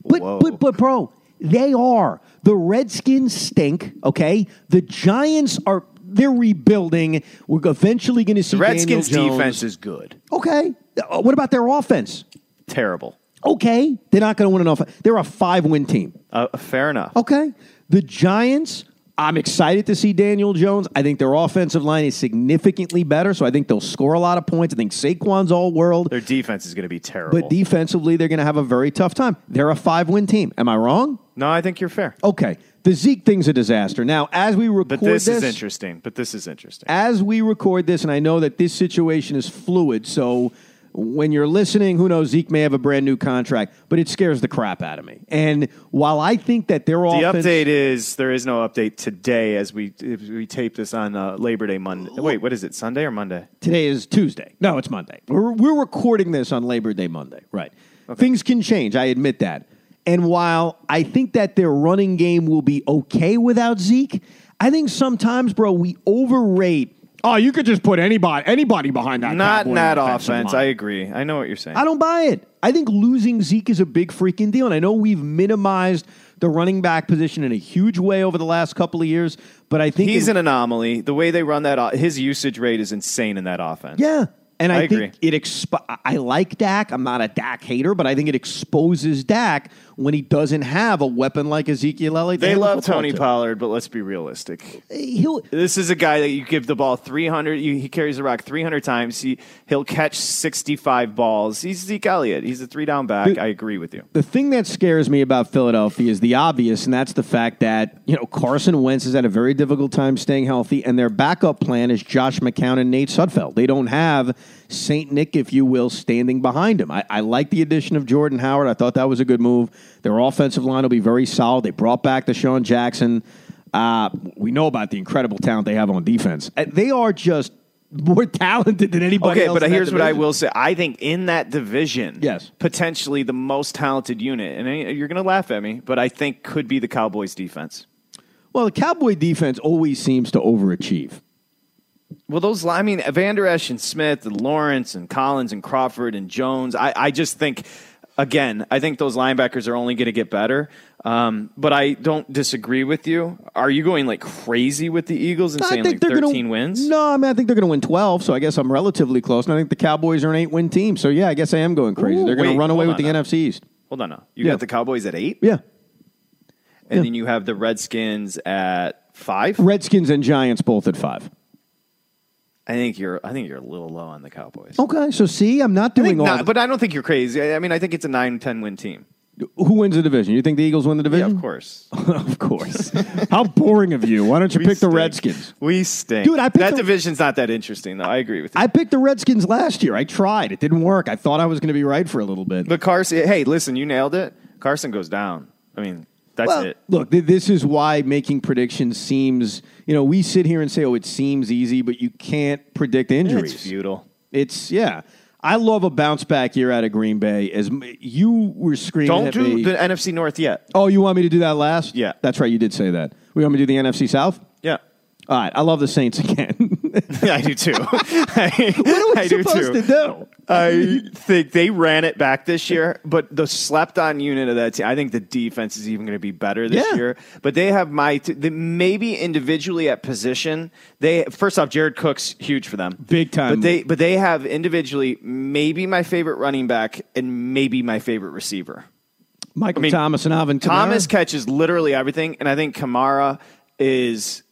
But Whoa. but but bro, they are. The Redskins stink. Okay, the Giants are. They're rebuilding. We're eventually going to see The Redskins defense is good. Okay, Uh, what about their offense? Terrible. Okay, they're not going to win enough. They're a five-win team. Uh, fair enough. Okay. The Giants, I'm excited to see Daniel Jones. I think their offensive line is significantly better, so I think they'll score a lot of points. I think Saquon's all world. Their defense is going to be terrible. But defensively, they're going to have a very tough time. They're a five win team. Am I wrong? no, I think you're fair. Okay. The Zeke thing's a disaster. Now, as we record this, But this, is interesting. But this is interesting. as we record this, and I know that this situation is fluid, so when you're listening, who knows, Zeke may have a brand new contract, but it scares the crap out of me. And while I think that their offense The offense. update is there is no update today as we we tape this on uh, Labor Day Monday. Wait, what is it? Sunday or Monday? Today is Tuesday. No, it's Monday. We're, we're recording this on Labor Day Monday. Right. Things can change. I admit that. And while I think that their running game will be okay without Zeke, I think sometimes, bro, we overrate. Oh, you could just put anybody anybody behind that. Not in that offense. line. I agree. I know what you're saying. I don't buy it. I think losing Zeke is a big freaking deal. And I know we've minimized the running back position in a huge way over the last couple of years, but I think He's it- an anomaly. The way they run that, his usage rate is insane in that offense. Yeah. And I, I think agree. it exp- I like Dak. I'm not a Dak hater, but I think it exposes Dak when he doesn't have a weapon like Ezekiel Elliott. to They love Tony to. Pollard, but let's be realistic. Uh, he'll This is a guy that you give the ball 300. You, he carries the rock 300 times. He he'll catch 65 balls. He's Zeke Elliott. He's a three down back. I agree with you. The thing that scares me about Philadelphia is the obvious, and that's the fact that, you know, Carson Wentz has had a very difficult time staying healthy, and their backup plan is Josh McCown and Nate Sudfeld. They don't have St. Nick, if you will, standing behind him. I, I like the addition of Jordan Howard. I thought that was a good move. Their offensive line will be very solid. They brought back DeSean Jackson. Uh, we know about the incredible talent they have on defense. Uh, They are just more <laughs> talented than anybody Okay, but here's what I will say. I think in that division, Yes. potentially the most talented unit, and you're going to laugh at me, but I think could be the Cowboys defense. Well, the Cowboy defense always seems to overachieve. Well, those, I mean, Vander Esch and Smith and Lawrence and Collins and Crawford and Jones, I, I just think, again, I think those linebackers are only going to get better. Um, but I don't disagree with you. Are you going like crazy with the Eagles and I saying think like they're 13 gonna, wins? No, I mean I think they're going to win twelve. So I guess I'm relatively close. And I think the Cowboys are an eight-win team. So yeah, I guess I am going crazy. Ooh, they're going to run away with the now. NFC East. Hold on now. You Yeah. got the Cowboys at eight, Yeah, and then you have the Redskins at five. Redskins and Giants both at five. I think you're. I think you're a little low on the Cowboys. Okay, so see, I'm not doing think all. not, but I don't think you're crazy. I I mean, I think it's a 9 10 win team. who wins the division? You think the Eagles win the Yeah, division? of course. <laughs> of course. How boring of you! Why don't you We pick the. Redskins? We stink. Dude, I picked that the- division's not that interesting, though. I agree with you. I picked the Redskins last year. I tried. It didn't work. I thought I was going to be right for a little bit. but Carson, hey, listen, you nailed it. Carson goes down. I mean, that's Well, it. Look, th- this is why making predictions seems, you know, we sit here and say, oh, it seems easy, but you can't predict injuries. It's futile. It's, yeah. I love a bounce back year out of Green Bay. As you were screaming Don't do me. the NFC North yet. oh, you want me to do that last? Yeah. That's right. You did say that. We want me to do the NFC South? Yeah. All right, I love the Saints again. <laughs> yeah, I do too. <laughs> <laughs> I, what are we I do supposed too. to do? I think they ran it back this year, but the slept on unit of that team, I think the defense is even going to be better this Yeah. year. But they have my, t- the, maybe individually at position, they, first off, Jared Cook's huge for them. Big time. But they, but they have individually maybe my favorite running back and maybe my favorite receiver. Michael mean, Thomas and Alvin Kamara. Thomas catches literally everything, and I think Kamara is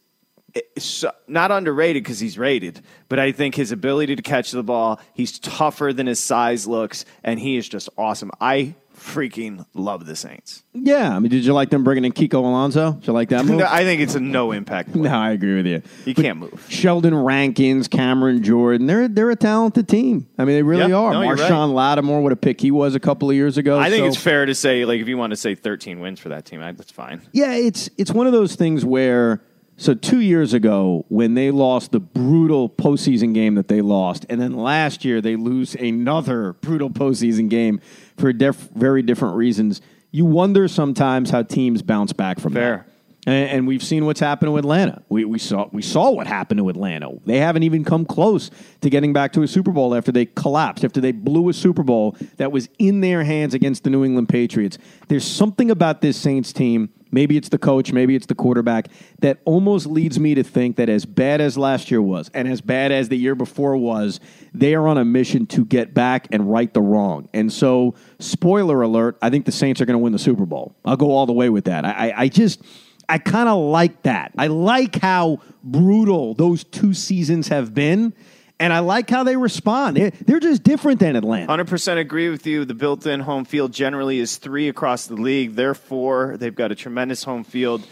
is not underrated because he's rated, but I think his ability to catch the ball, he's tougher than his size looks, and he is just awesome. I freaking love the Saints. Yeah, I mean, did you like them bringing in Kiko Alonso? Did you like that <laughs> move? No, I think it's a no impact. <laughs> play. No, I agree with you. You But can't move. Sheldon Rankins, Cameron Jordan, they're they're a talented team. I mean, they really are. no, Marshon Lattimore, what a pick he was a couple of years ago. I think So- it's fair to say, like, if you want to say 13 wins for that team, I, that's fine. Yeah, it's it's one of those things where so two years ago when they lost the brutal postseason game that they lost, and then last year they lose another brutal postseason game for diff- very different reasons. You wonder sometimes how teams bounce back from that. And, and we've seen what's happened to Atlanta. We, we saw we saw what happened to Atlanta. They haven't even come close to getting back to a Super Bowl after they collapsed, after they blew a Super Bowl that was in their hands against the New England Patriots. There's something about this Saints team. Maybe it's the coach, maybe it's the quarterback that almost leads me to think that as bad as last year was, and as bad as the year before was, they are on a mission to get back and right the wrong. And so, spoiler alert, I think the Saints are going to win the Super Bowl. I'll go all the way with that. I, I, I just. I kind of like that. I like how brutal those two seasons have been, and I like how they respond. They're, just different than Atlanta. 100% agree with you. The built in home field generally is three across the league. They're four. They've got a tremendous home field.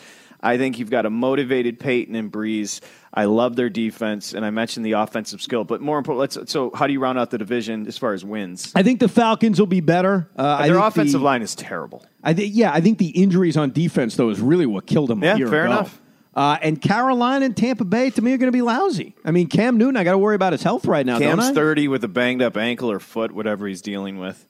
I think you've got a motivated Payton and Brees. I love their defense, and I mentioned the offensive skill. But more important, let's. So, how do you round out the division as far as wins? I think the Falcons will be better. Uh, Their offensive the- line is terrible. I think, yeah, I think the injuries on defense though is really what killed them. Yeah, a year fair ago. enough. Uh, and Carolina and Tampa Bay to me are going to be lousy. I mean, Cam Newton, I got to worry about his health right now. Cam's don't I? 30 with a banged up ankle or foot, whatever he's dealing with.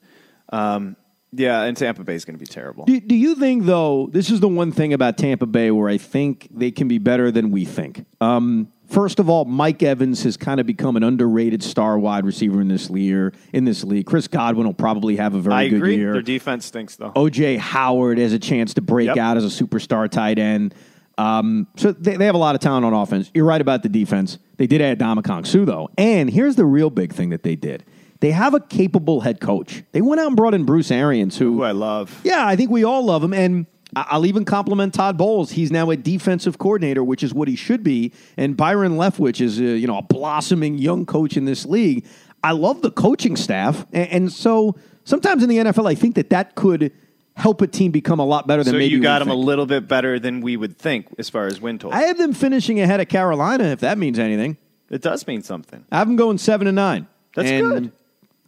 Um, yeah, and Tampa Bay is going to be terrible. Do, do you think, though, this is the one thing about Tampa Bay where I think they can be better than we think? Um, first of all, Mike Evans has kind of become an underrated star wide receiver in this league. In this league, Chris Godwin will probably have a very I good agree. year. Their defense stinks, though. OJ Howard has a chance to break Yep. out as a superstar tight end. Um, so they, they have a lot of talent on offense. You're right about the defense. They did add Ndamukong Suh though, and here's the real big thing that they did. They have a capable head coach. They went out and brought in Bruce Arians, who Who I love. yeah, I think we all love him. And I'll even compliment Todd Bowles. He's now a defensive coordinator, which is what he should be. And Byron Leftwich is, a, you know, a blossoming young coach in this league. I love the coaching staff. And, and so sometimes in the NFL, I think that that could help a team become a lot better than So maybe you got them a little bit better than we would think as far as win total. I have them finishing ahead of Carolina, if that means anything. it does mean something. I have them going seven and nine. That's And good.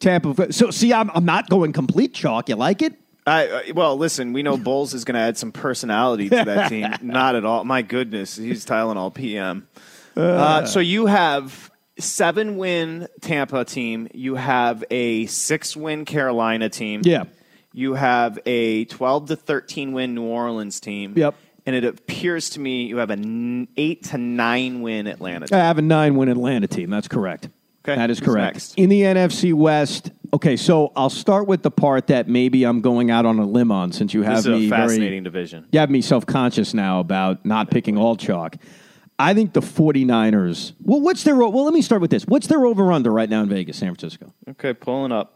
Tampa. So see, I'm, I'm not going complete chalk. You like it? I, I- well, listen, we know Bowles is going to add some personality to that team. <laughs> Not at all. My goodness, he's Tylenol PM. Uh, so you have seven win Tampa team. You have a six win Carolina team. Yeah. You have a twelve to thirteen win New Orleans team. Yep. And it appears to me you have an eight to nine win Atlanta. I have a nine win Atlanta team. That's correct. Okay, That is who's correct. next? In the NFC West, okay, so I'll start with the part that maybe I'm going out on a limb on since you have This is me a fascinating very, division. you have me self conscious now about not picking all chalk. I think the 49ers. Well, what's their well, let me start with this. What's their over under right now in Vegas, San Francisco? Okay, pulling up.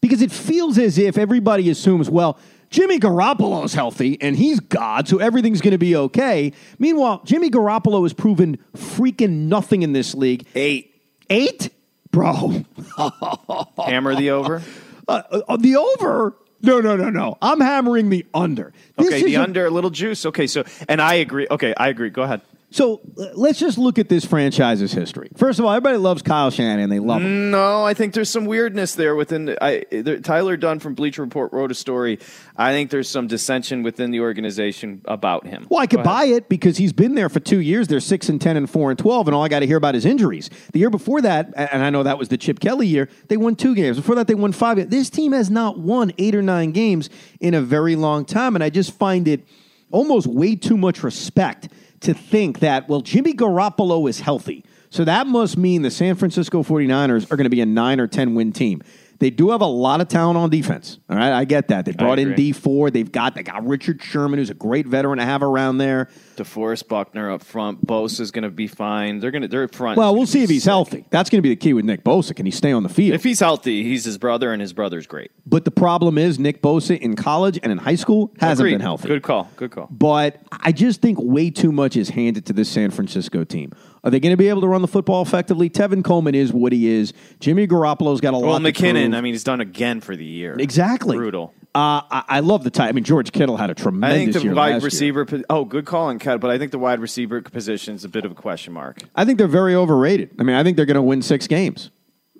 Because it feels as if everybody assumes, well, Jimmy Garoppolo's healthy and he's God, so everything's going to be okay. Meanwhile, Jimmy Garoppolo has proven freaking nothing in this league. Eight. Eight? Bro. <laughs> Hammer the over. Uh, uh, the over? No, no, no, no. I'm hammering the under. This Okay, the a- under, a little juice. Okay, so and I agree. Okay, I agree. Go ahead. So uh, let's just look at this franchise's history. First of all, everybody loves Kyle Shanahan. They love him. No, I think there's some weirdness there within. The, I there, Tyler Dunne from Bleacher Report wrote a story. I think there's some dissension within the organization about him. Well, I could buy it because he's been there for two years. They're six and ten and four and twelve, and all I got to hear about is injuries. The year before that, and I know that was the Chip Kelly year, they won two games. Before that, they won five. This team has not won eight or nine games in a very long time, and I just find it almost way too much respect to think that, well, Jimmy Garoppolo is healthy. So that must mean the San Francisco 49ers are going to be a 9 or 10 win team. They do have a lot of talent on defense. All right, I get that. They brought in. Dee Ford. They've got they got Richard Sherman, who's a great veteran to have around there. DeForest Buckner up front. Bosa is going to be fine. They're going to. They're front. Well, we'll see if he's healthy. That's going to be the key with Nick Bosa. Can he stay on the field? If he's healthy, he's his brother, and his brother's great. but the problem is Nick Bosa in college and in high school hasn't Agreed. been healthy. Good call. Good call. But I just think way too much is handed to this San Francisco team. Are they going to be able to run the football effectively? Tevin Coleman is what he is. Jimmy Garoppolo's got a Well, lot. Well, McKinnon. I mean, he's done again for the year. exactly Brutal. Uh, I, I love the type. I mean, George Kittle had a tremendous I think the wide receiver. po- Oh, good call on Cat, but I think the wide receiver position is a bit of a question mark. I think they're very overrated. I mean, I think they're going to win six games.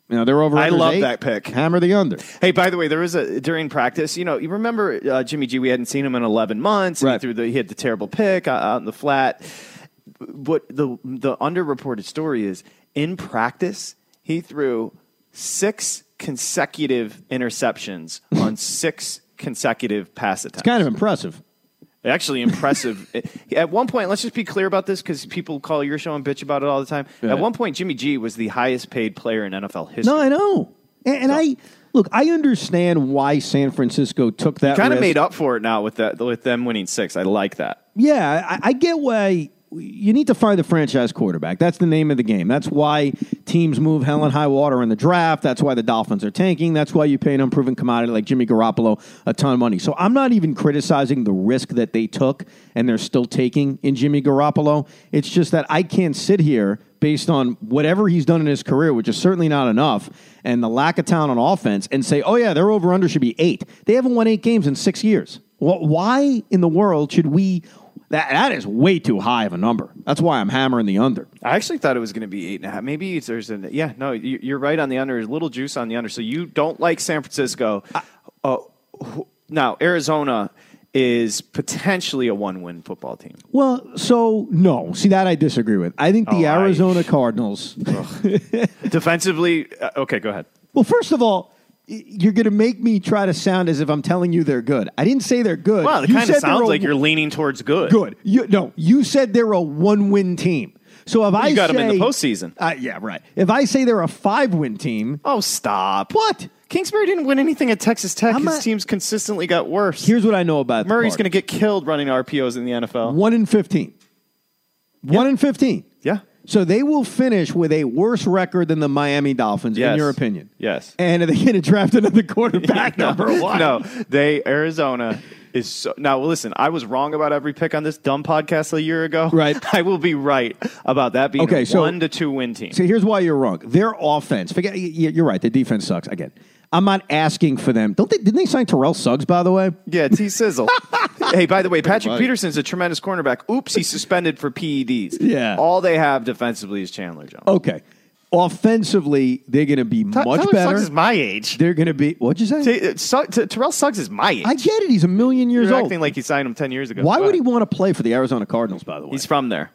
You know, they're over. I love eight. that pick. Hammer the under. Hey, by the way, there was a during practice. You know, you remember uh, Jimmy G? We hadn't seen him in 11 months. Right. He threw the he had the terrible pick out, out in the flat. What the the underreported story is in practice he threw six consecutive interceptions <laughs> on six consecutive pass attempts. It's Kind of impressive. Actually, impressive. <laughs> At one point, let's just be clear about this because people call your show and bitch about it all the time. Yeah. At one point, Jimmy G was the highest paid player in NFL history. No, I know, and, and I look. I understand why San Francisco took that. kind of made up for it now with that with them winning six. I like that. Yeah, I, I get why you need to find the franchise quarterback. That's the name of the game. That's why teams move hell and high water in the draft. That's why the Dolphins are tanking. That's why you pay an unproven commodity like Jimmy Garoppolo a ton of money. So I'm not even criticizing the risk that they took and they're still taking in Jimmy Garoppolo. It's just that I can't sit here based on whatever he's done in his career, which is certainly not enough, and the lack of talent on offense, and say, oh, yeah, their over under should be eight. They haven't won eight games in six years. Well, why in the world should we? That, that is way too high of a number. That's why I'm hammering the under. I actually thought it was going to be eight and a half. Maybe there's a yeah. No, you- you're right on the under. There's a little juice on the under. So you don't like San Francisco. Uh, now Arizona is potentially a one-win football team. Well, so no. See that I disagree with. I think the Oh, I- Arizona Cardinals. <laughs> Defensively, uh, okay, go ahead. Well, first of all, you're going to make me try to sound as if I'm telling you they're good. I didn't say they're good. Well, it You kind of sounds a- like you're leaning towards good. good. You, no, you said they're a one-win team. So if I You them in the postseason. uh, yeah, right. If I say they're a five-win team, Oh, stop! what? Kingsbury didn't win anything at Texas Tech. I'm His not- teams consistently got worse. Here's what I know about Murray's going to get killed running RPOs in the NFL. one in fifteen. One in fifteen. Yeah. So they will finish with a worse record than the Miami Dolphins, in your opinion. Yes. And are they going to draft another quarterback? <laughs> number one. No, they Arizona is so now. Listen, I was wrong about every pick on this dumb podcast a year ago. Right. <laughs> I will be right about that being Okay, a so- one to two win team. So here's why you're wrong. Their offense. Forget. You're right. The defense sucks. Again, I'm not asking for them. Don't they? Didn't they sign Terrell Suggs? By the way. yeah, T Sizzle. <laughs> hey, by the way, Patrick much. Peterson's a tremendous cornerback. Oops, he's suspended for PEDs. Yeah. All they have defensively is Chandler Jones. Okay. Offensively, they're going to be Ty- much Tyler better. Suggs is my age. they're going to be. What'd you say? T- uh, T- Terrell Suggs is my age. I get it. He's a million years You're old. acting like he signed him ten years ago. Why Go would he want to play for the Arizona Cardinals? By the way, He's from there.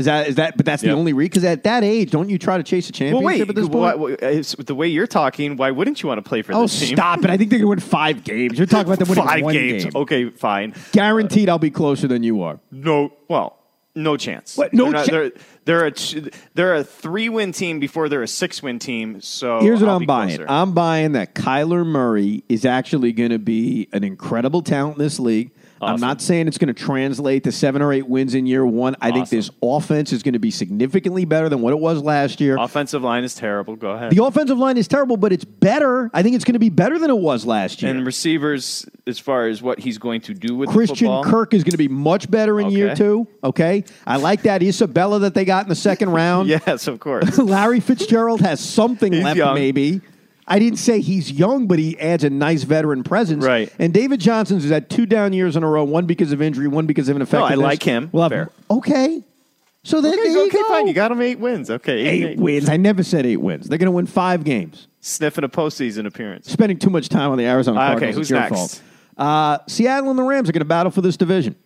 Is that is that? But that's the Yep. only reason. Because at that age, don't you try to chase a Well, championship wait. at this point? why- it's- the way you're talking, why wouldn't you want to play for Oh, this team? stop it! I think they're going to win five games. You're talking about them winning Five one games. game. Okay, fine. Guaranteed, I'll be closer than you are. No, well, no chance. What? No they're, not- they're, they're a they're a three win team before they're a six win team. So Here's what I'll I'm be buying. closer. I'm buying that Kyler Murray is actually going to be an incredible talent in this league. I'm not saying it's going to translate to seven or eight wins in year one. I think this offense is going to be significantly better than what it was last year. Offensive line is terrible. Go ahead. The offensive line is terrible, but it's better. I think it's going to be better than it was last year. and receivers, as far as what he's going to do with the Christian Kirk is going to be much better in year two. Okay, I like that Isabella that they got in the second <laughs> round. Yes, of course. <laughs> Larry Fitzgerald has something left, young. maybe. I didn't say he's young, but he adds a nice veteran presence. Right. And David Johnson's has had two down years in a row, one because of injury, one because of ineffectiveness. No, I like him. We'll Fair. okay. So then okay, there you okay, go. fine. You got him eight wins. Okay, eight, eight wins. I never said eight wins. They're going to win five games. Sniffing a postseason appearance. Spending too much time on the Arizona Uh, okay, who's your next? fault. Uh, Seattle and the Rams are going to battle for this division.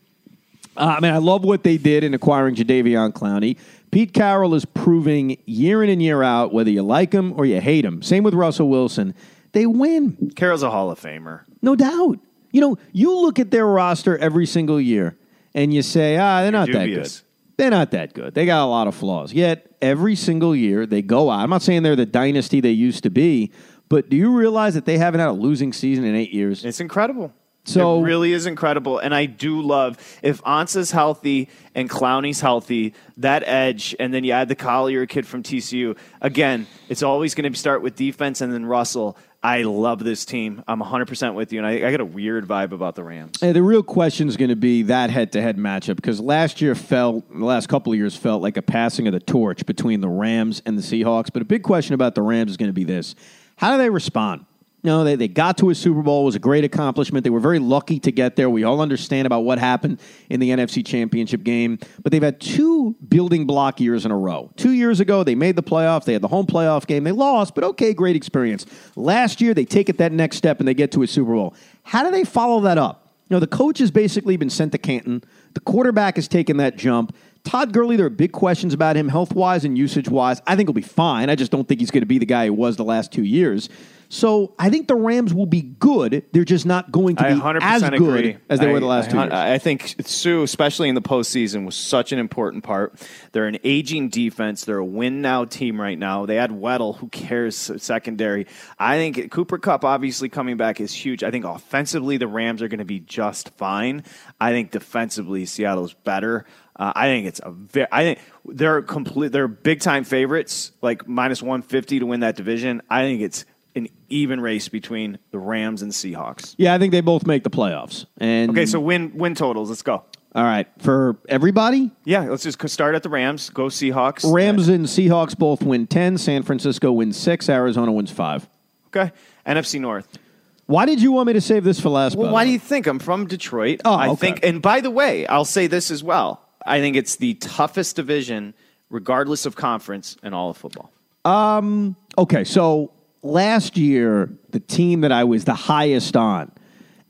Uh, I mean, I love what they did in acquiring Jadeveon Clowney. Pete Carroll is proving year in and year out, whether you like him or you hate him. Same with Russell Wilson. They win, Carroll's a Hall of Famer. no doubt. You know, you look at their roster every single year and you say, ah, they're not that good. they're not that good. They got a lot of flaws. Yet every single year they go out. I'm not saying they're the dynasty they used to be, but do you realize that they haven't had a losing season in eight years? It's incredible. So- it really is incredible, and I do love if Ansah's healthy and Clowney's healthy, that edge, and then you add the Collier kid from TCU. Again, it's always going to start with defense and then Russell. I love this team. I'm 100% with you, and I, I got a weird vibe about the Rams. Hey, the real question is going to be that head-to-head matchup because last year felt, the last couple of years felt like a passing of the torch between the Rams and the Seahawks. But a big question about the Rams is going to be this: How do they respond? No, they, they got to a Super Bowl. It was a great accomplishment. They were very lucky to get there. We all understand about what happened in the NFC Championship game. But they've had two building block years in a row. Two years ago, they made the playoffs. They had the home playoff game. They lost, but okay, great experience. Last year, they take it that next step and they get to a Super Bowl. How do they follow that up? You know, the coach has basically been sent to Canton. The quarterback has taken that jump. Todd Gurley, there are big questions about him health wise and usage wise. I think he'll be fine. I just don't think he's going to be the guy he was the last two years. So I think the Rams will be good. They're just not going to I be 100% as agree. good as they I- were the last I, two years. I think Suh, especially in the postseason, was such an important part. They're an aging defense. They're a win now team right now. They had Weddle. Who cares? Secondary. I think Cooper Kupp obviously coming back is huge. I think offensively the Rams are going to be just fine. I think defensively Seattle's better. Uh, I think it's a very. I think they're complete. They're big time favorites, like minus one fifty to win that division. I think it's an even race between the Rams and Seahawks. yeah, I think they both make the playoffs. And Okay, so win win totals. Let's go. all right for everybody, Yeah, let's just start at the Rams. Go Seahawks. Rams and Seahawks both win ten. San Francisco wins six. Arizona wins five. Okay. NFC North. Why did you want me to save this for last? Well, why do you think I'm from Detroit? Oh, I okay. think, and by the way, I'll say this as well. I think it's the toughest division, regardless of conference, in all of football. Um. Okay, so last year, the team that I was the highest on,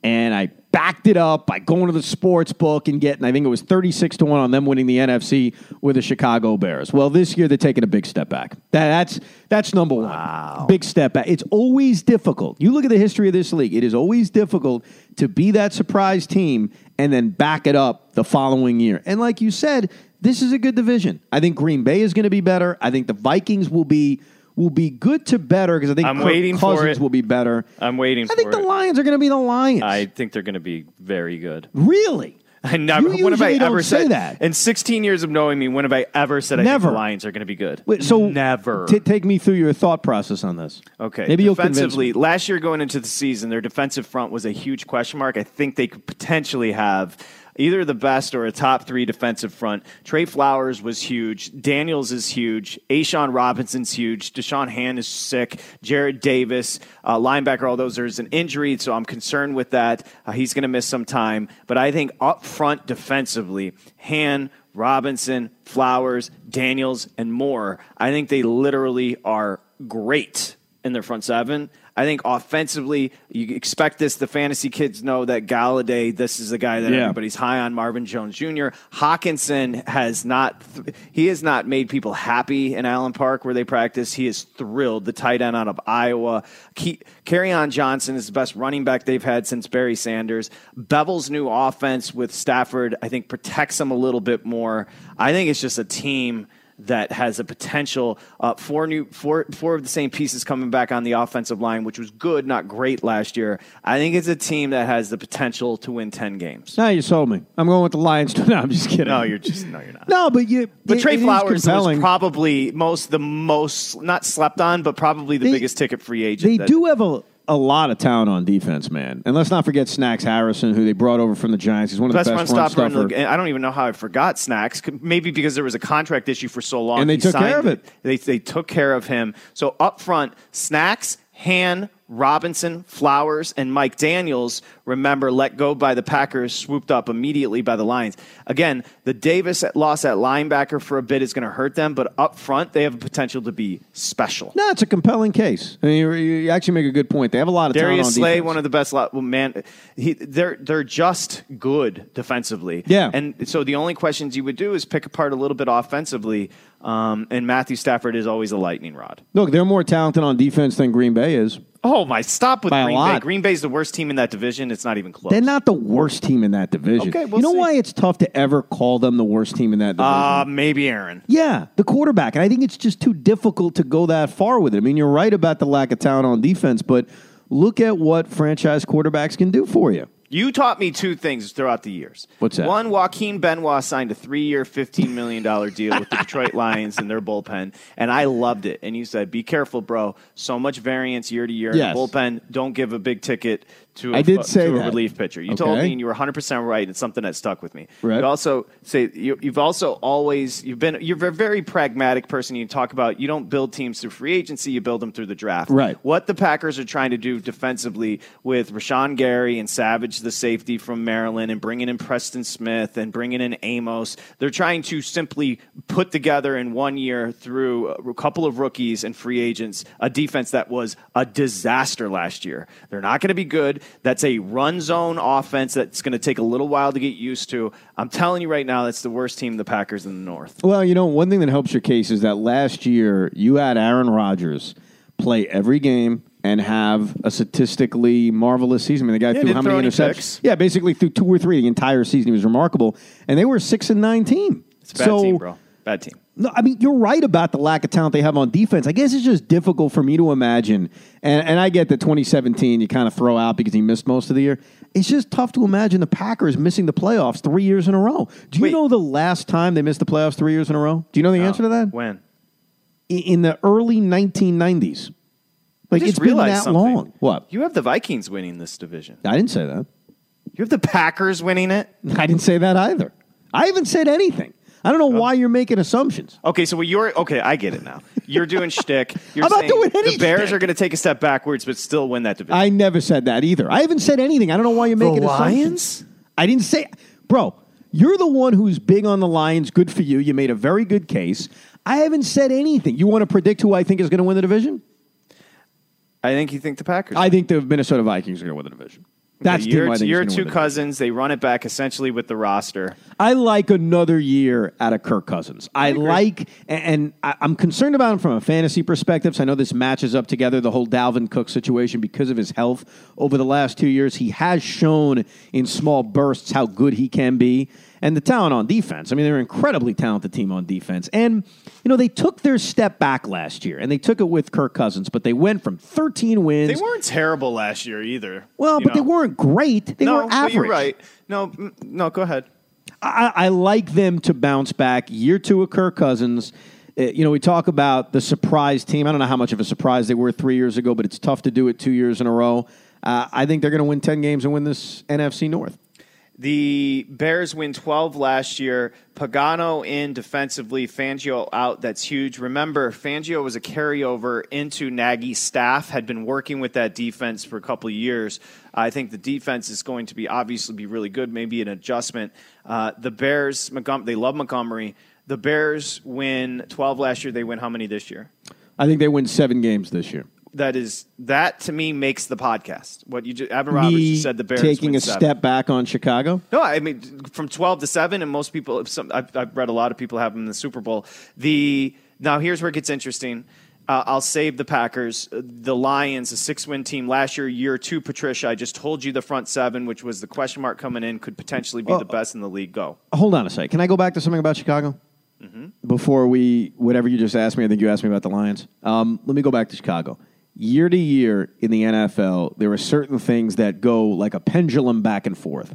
and I backed it up by going to the sports book and getting, I think it was 36 to 1 on them winning the NFC with the Chicago Bears. Well, this year they're taking a big step back. That, that's that's number one. Big step back. It's always difficult. You look at the history of this league, it is always difficult to be that surprise team and then back it up the following year. And like you said, this is a good division. I think Green Bay is going to be better. I think the Vikings will be will be good to better because I think I'm Kirk waiting for Cousins it. will be better. I'm waiting I think for the it. Lions are going to be the Lions. I think they're going to be very good. really? <laughs> I never. You when have I usually don't ever say said that. In 16 years of knowing me, when have I ever said I Never. think the Lions are going to be good? Wait, so never. t- take me through your thought process on this. Okay. maybe you'll convince defensively, last year going into the season, their defensive front was a huge question mark. I think they could potentially have either the best or a top three defensive front. Trey Flowers was huge. Daniels is huge. A'Shawn Robinson's huge. Da'Shawn Hand is sick. Jarrad Davis, uh, linebacker, all those. There's an injury, so I'm concerned with that. Uh, he's going to miss some time. But I think up front defensively, Han, Robinson, Flowers, Daniels, and more, I think they literally are great in their front seven. I think offensively, you expect this. The fantasy kids know that Golladay, this is the guy that Yeah. everybody's high on. Marvin Jones Jr. Hockenson has not, he has not made people happy in Allen Park where they practice. He is thrilled. The tight end out of Iowa. Kerryon Johnson is the best running back they've had since Barry Sanders. Bevell's new offense with Stafford, I think, protects them a little bit more. I think it's just a team that has a potential. Uh, four new, four, four of the same pieces coming back on the offensive line, which was good, not great last year. I think it's a team that has the potential to win ten games. Now you sold me. I'm going with the Lions. <laughs> no, I'm just kidding. No, you're just no, you're not. no, but you. But it- Trey it is Flowers was probably most the most not slept on, but probably the They- biggest ticket free agent. They that- do have a, a lot of talent on defense, man. And let's not forget Snacks Harrison, who they brought over from the Giants. He's one of Best the best run stopper in stopper. I don't even know how I forgot Snacks. Maybe because there was a contract issue for so long. And they He took care of it. They, they took care of him. So up front, Snacks, Han, Robinson, Flowers, and Mike Daniels, remember, let go by the Packers, swooped up immediately by the Lions. Again, the Davis loss at linebacker for a bit is going to hurt them, but up front, they have a potential to be special. No, it's a compelling case. I mean, you, you actually make a good point. They have a lot of talent on Darius Slay, defense. one of the best. Well, man, he, they're they're just good defensively. Yeah. and so the only questions you would do is pick apart a little bit offensively. Um, and Matthew Stafford is always a lightning rod. Look, they're more talented on defense than Green Bay is. Oh my! Stop with By Green Bay. Green Bay's the worst team in that division. It's not even close. They're not the worst team in that division. Okay, we'll you know see. why it's tough to ever call them the worst team in that division? Uh, maybe Aaron. Yeah, the quarterback. And I think it's just too difficult to go that far with it. I mean, you're right about the lack of talent on defense, but look at what franchise quarterbacks can do for you. You taught me two things throughout the years. What's that? One, Joaquin Benoit signed a three-year, fifteen million dollar deal with the Detroit <laughs> Lions and their bullpen, and I loved it. And you said, "Be careful, bro. So much variance year to year. in The bullpen. Don't give a big ticket to a, I did say to a that. relief pitcher." You told Okay. me, and you were 100 percent right. It's something that stuck with me. Right. You also say you, you've also always you've been you're a very pragmatic person. You talk about you don't build teams through free agency. You build them through the draft. Right. What the Packers are trying to do defensively with Rashan Gary and Savage, the safety from Maryland, and bringing in Preston Smith and bringing in Amos, they're trying to simply put together in one year through a couple of rookies and free agents a defense that was a disaster last year. They're not going to be good. That's a run zone offense that's going to take a little while to get used to. I'm telling you right now, that's the worst team, the Packers in the North. Well, you know, one thing that helps your case is that last year you had Aaron Rodgers play every game and have a statistically marvelous season. I mean, the guy threw how many interceptions? picks. Yeah, basically threw two or three the entire season. He was remarkable, and they were a six and nine team. It's a bad so, team, bro. Bad team. No, I mean you're right about the lack of talent they have on defense. I guess it's just difficult for me to imagine, and, and I get that 2017 you kind of throw out because he missed most of the year. It's just tough to imagine the Packers missing the playoffs three years in a row. Do you Wait. know the last time they missed the playoffs three years in a row? Do you know the answer to that? When? In the early 1990s. Like it's been that something. long. What? You have the Vikings winning this division. I didn't say that. You have the Packers winning it. <laughs> I didn't say that either. I haven't said anything. I don't know oh. why you're making assumptions. Okay, so what you're okay. I get it now. You're doing <laughs> shtick. You're I'm not saying doing any The Bears shtick. are going to take a step backwards, but still win that division. I never said that either. I haven't said anything. I don't know why you're making assumptions. Lions? I didn't say, bro. You're the one who's big on the Lions. Good for you. You made a very good case. I haven't said anything. You want to predict who I think is going to win the division? I think you think the Packers. I think the Minnesota Vikings are going to win the division. That's your, I think is your two cousins. They run it back essentially with the roster. I like another year out of Kirk Cousins. I, like, and I'm concerned about him from a fantasy perspective. So I know this matches up together the whole Dalvin Cook situation because of his health over the last two years. He has shown in small bursts how good he can be, and the talent on defense. I mean, they're an incredibly talented team on defense, and you know they took their step back last year, and they took it with Kirk Cousins, but they went from 13 wins. They weren't terrible last year either. well, but they weren't great. They no, were average. you're right. No, no. Go ahead. I, I like them to bounce back. Year two of Kirk Cousins. Uh, you know, we talk about the surprise team. I don't know how much of a surprise they were three years ago, but it's tough to do it two years in a row. Uh, I think they're going to win 10 games and win this NFC North. The Bears win 12 last year. Pagano in defensively, Fangio out. That's huge. Remember, Fangio was a carryover into Nagy's staff, had been working with that defense for a couple years. I think the defense is going to be obviously be really good, maybe an adjustment. Uh, the Bears, Montgom- they love Montgomery. The Bears win 12 last year. They win how many this year? I think they win seven games this year. That is that to me makes the podcast. What you just, Evan Roberts just said the Bears taking win a seven. step back on Chicago. No, I mean from twelve to seven, and most people. Some, I've, I've read a lot of people have them in the Super Bowl. The now here's where it gets interesting. Uh, I'll save the Packers. Uh, The Lions, a six-win team last year, year two. Patricia, I just told you the front seven, which was the question mark coming in, could potentially be the best in the league. Go. Hold on a second. Can I go back to something about Chicago? Before we, whatever you just asked me, I think you asked me about the Lions. Um, let me go back to Chicago. Year to year in the NFL, there are certain things that go like a pendulum back and forth.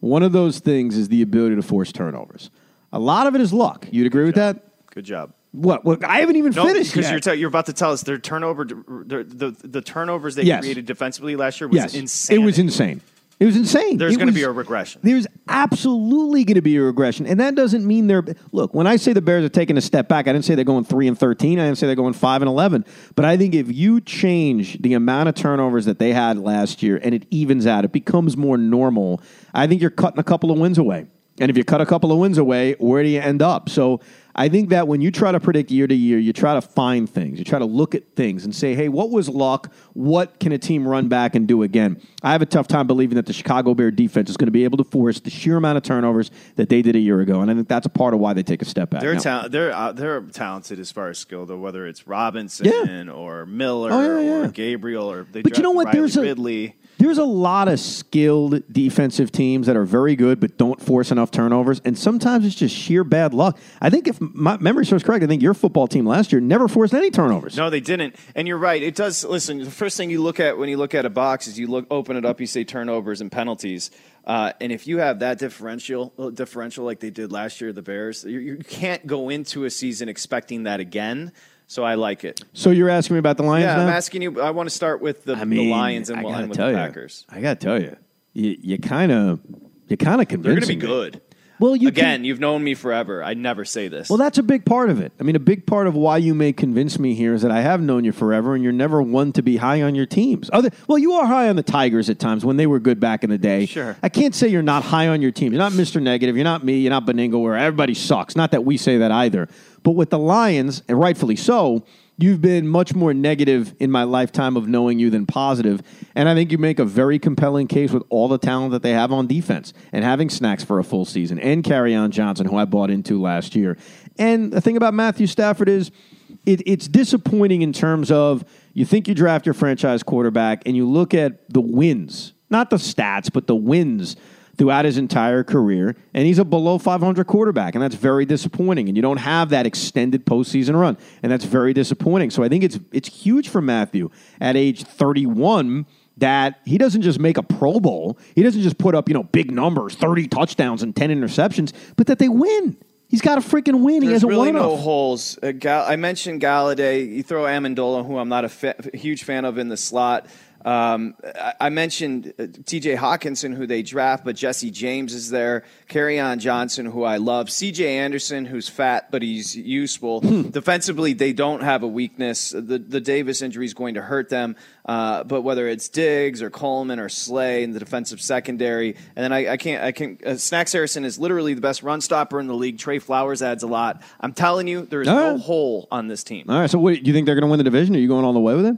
One of those things is the ability to force turnovers. A lot of it is luck. You'd agree with that? Good job. What? What? I haven't even No, finished because yet. you're, te- you're about to tell us their turnover, their, the the turnovers they Yes. created defensively last year was yes, insane. it was insane. It was insane. There's going to be a regression. There's absolutely going to be a regression, and that doesn't mean they're. Look, when I say the Bears are taking a step back, I didn't say they're going three and thirteen. I didn't say they're going five and eleven. But I think if you change the amount of turnovers that they had last year, and it evens out, it becomes more normal. I think you're cutting a couple of wins away. And if you cut a couple of wins away, where do you end up? So I think that when you try to predict year to year, you try to find things. You try to look at things and say, hey, what was luck? What can a team run back and do again? I have a tough time believing that the Chicago Bear defense is going to be able to force the sheer amount of turnovers that they did a year ago. And I think that's a part of why they take a step back. They're ta- they're uh, they're talented as far as skill, though. Whether it's Robinson or Miller Oh, yeah, yeah. or Gabriel or they But you know what? Riley There's a- Ridley. There's a lot of skilled defensive teams that are very good but don't force enough turnovers, and sometimes it's just sheer bad luck. I think if my memory serves correct, I think your football team last year never forced any turnovers. No, they didn't. And you're right. It does. Listen, the first thing you look at when you look at a box is you look open it up. You say turnovers and penalties. Uh, and if you have that differential, uh, differential like they did last year, the Bears, you, you can't go into a season expecting that again. So I like it. So you're asking me about the Lions Yeah, now? I'm asking you. I want to start with the, I mean, the Lions and we'll end with the you, Packers. I got to tell you, you you kind of you kind of They're going to be good. Well, you Again, can- you've known me forever. I never say this. Well, that's a big part of it. I mean, a big part of why you may convince me here is that I have known you forever, and you're never one to be high on your teams. Other, well, you are high on the Tigers at times when they were good back in the day. Sure. I can't say you're not high on your team. You're not Mr. Negative. You're not me. You're not Benigno, where everybody sucks. Not that we say that either. But with the Lions, and rightfully so, you've been much more negative in my lifetime of knowing you than positive. And I think you make a very compelling case with all the talent that they have on defense and having snacks for a full season and Kerryon Johnson, who I bought into last year. And the thing about Matthew Stafford is it, it's disappointing in terms of you think you draft your franchise quarterback and you look at the wins, not the stats, but the wins throughout his entire career, and he's a below 500 quarterback, and that's very disappointing. And you don't have that extended postseason run, and that's very disappointing. So I think it's it's huge for Matthew at age 31 that he doesn't just make a Pro Bowl, he doesn't just put up you know big numbers, 30 touchdowns and 10 interceptions, but that they win. He's got a freaking win. he hasn't really won no holes. Uh, I mentioned Golladay. You throw Amendola, who I'm not a fa- huge fan of in the slot. Um, I-, mentioned uh, T.J. Hockenson, who they draft, but Jesse James is there. on Johnson, who I love. C.J. Anderson, who's fat but he's useful. Hmm. Defensively, they don't have a weakness. The the Davis injury is going to hurt them. Uh, but whether it's Diggs or Coleman or Slay in the defensive secondary, and then I, I can't I can uh, Snacks Harrison is literally the best run stopper in the league. Trey Flowers adds a lot. I'm telling you, there is All no right. hole on this team. All right, so what, do you think they're going to win the division? Are you going all the way with it?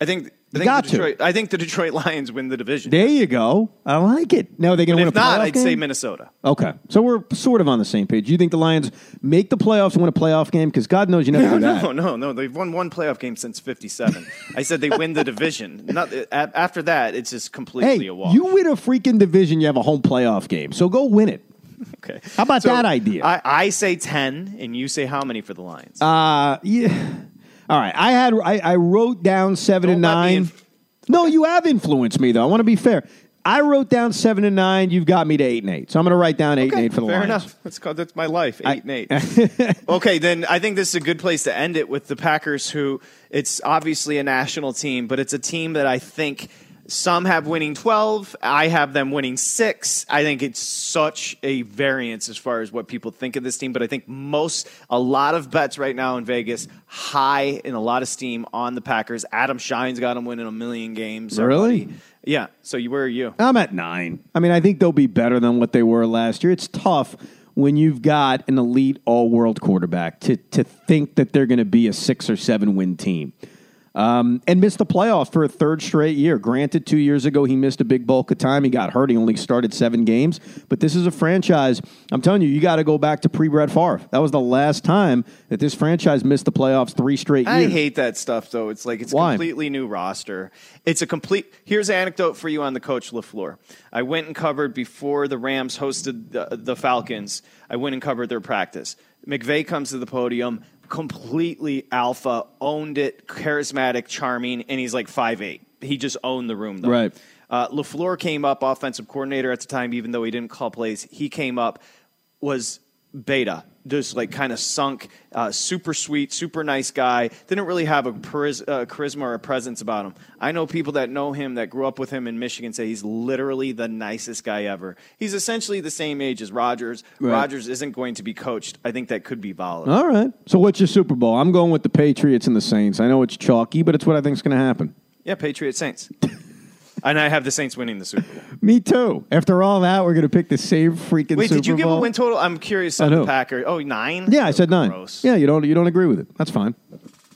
I think. I think, got the to. Detroit, I think the Detroit <laughs> Lions win the division. There you go. I like it. Now are they going to win if a not, I'd say? Minnesota. Okay, so we're sort of on the same page. Do you think the Lions make the playoffs and win a playoff game? Because God knows you never <laughs> do that. No, no, no. They've won one playoff game since '57. I said they win the <laughs> division. Not after that, it's just completely Hey, a walk. you win a freaking division, you have a home playoff game. So go win it. okay? How about that idea? I, I say ten, and you say how many for the Lions? Uh, yeah. All right. I had I, I wrote down 7 Don't and nine. inf- no, you have influenced me though. I want to be fair. I wrote down seven and nine. You've got me to eight and eight. So I'm going to write down eight and eight for the fair Lions. enough. That's called, that's my life. Eight I- and eight. <laughs> okay, then I think this is a good place to end it with the Packers, who it's obviously a national team, but it's a team that I think some have winning twelve. I have them winning six. I think it's such a variance as far as what people think of this team, but I think most a lot of bets right now in Vegas high in a lot of steam on the Packers. Adam Schein's got them winning a million games. Really? Yeah. So you where are you? I'm at nine. I mean, I think they'll be better than what they were last year. It's tough when you've got an elite all world quarterback to, to think that they're going to be a six or seven win team. Um, and missed the playoff for a third straight year. Granted, two years ago he missed a big bulk of time. He got hurt. He only started seven games. But this is a franchise. I'm telling you, you got to go back to pre Brett Favre. That was the last time that this franchise missed the playoffs three straight years. I hate that stuff though. It's like it's Why? completely new roster. It's a complete. Here's an anecdote for you on the coach LaFleur. I went and covered before the Rams hosted the, the Falcons. I went and covered their practice. McVay comes to the podium, completely alpha, owned it, charismatic, charming, and he's like five eight. He just owned the room though. Right. Uh, LaFleur came up, offensive coordinator at the time, even though he didn't call plays. He came up, was beta, just like kind of sunk, uh, super sweet, super nice guy. Didn't really have a chariz- uh, charisma or a presence about him. I know people that know him that grew up with him in Michigan say he's literally the nicest guy ever. He's essentially the same age as Rodgers. Right. Rodgers isn't going to be coached. I think that could be volatile. All right. So what's your Super Bowl? I'm going with the Patriots and the Saints. I know it's chalky, but it's what I think is going to happen. Yeah, Patriot Saints. <laughs> and I have the Saints winning the Super Bowl. <laughs> Me too. After all that, we're going to pick the same freaking Wait, Super did you give Bowl. a win total? I'm curious on the Packers. Oh, nine? Yeah, I said nine. Gross. Yeah, you don't you don't agree with it. That's fine.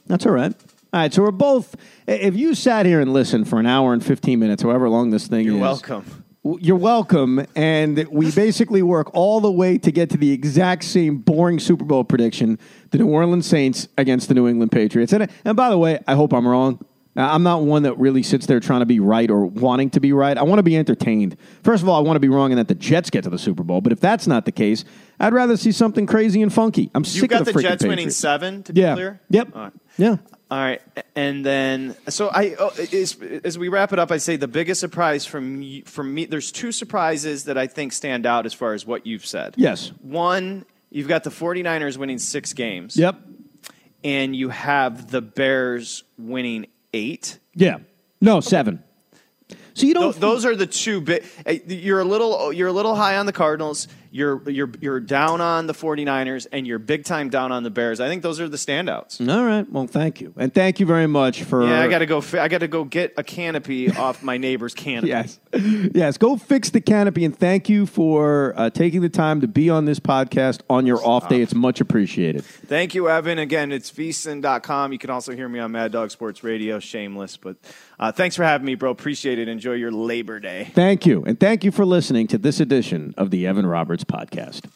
That's all right. All right, so we're both. If you sat here and listened for an hour and fifteen minutes, however long this thing is. You're is, welcome. You're welcome. And we basically work all the way to get to the exact same boring Super Bowl prediction: the New Orleans Saints against the New England Patriots. And and by the way, I hope I'm wrong. I'm not one that really sits there trying to be right or wanting to be right. I want to be entertained. First of all, I want to be wrong and that the Jets get to the Super Bowl. But if that's not the case, I'd rather see something crazy and funky. I'm You sick got of the, the Jets winning seven, to be Yeah. clear? Yep. All right. Yeah. All right, and then so I oh, as, as we wrap it up, I say the biggest surprise from from me. There's two surprises that I think stand out as far as what you've said. Yes. One, you've got the 49ers winning six games. Yep. And you have the Bears winning eight. Yeah. No, seven. So you don't. Th- those are the two big. eh, You're a little you're a little high on the Cardinals. You're you're you're down on the 49ers, and you're big time down on the Bears. I think those are the standouts. All right. Well, thank you, and thank you very much for. Yeah, I got to go. fi- I got to go get a canopy <laughs> off my neighbor's canopy. Yes, yes. Go fix the canopy, and thank you for uh, taking the time to be on this podcast on your off day. It's much appreciated. Thank you, Evan. Again, it's VSiN.com. You can also hear me on Mad Dog Sports Radio. Shameless, but uh, thanks for having me, bro. Appreciate it. Enjoy your Labor Day. Thank you, and thank you for listening to this edition of the Evan Roberts Podcast.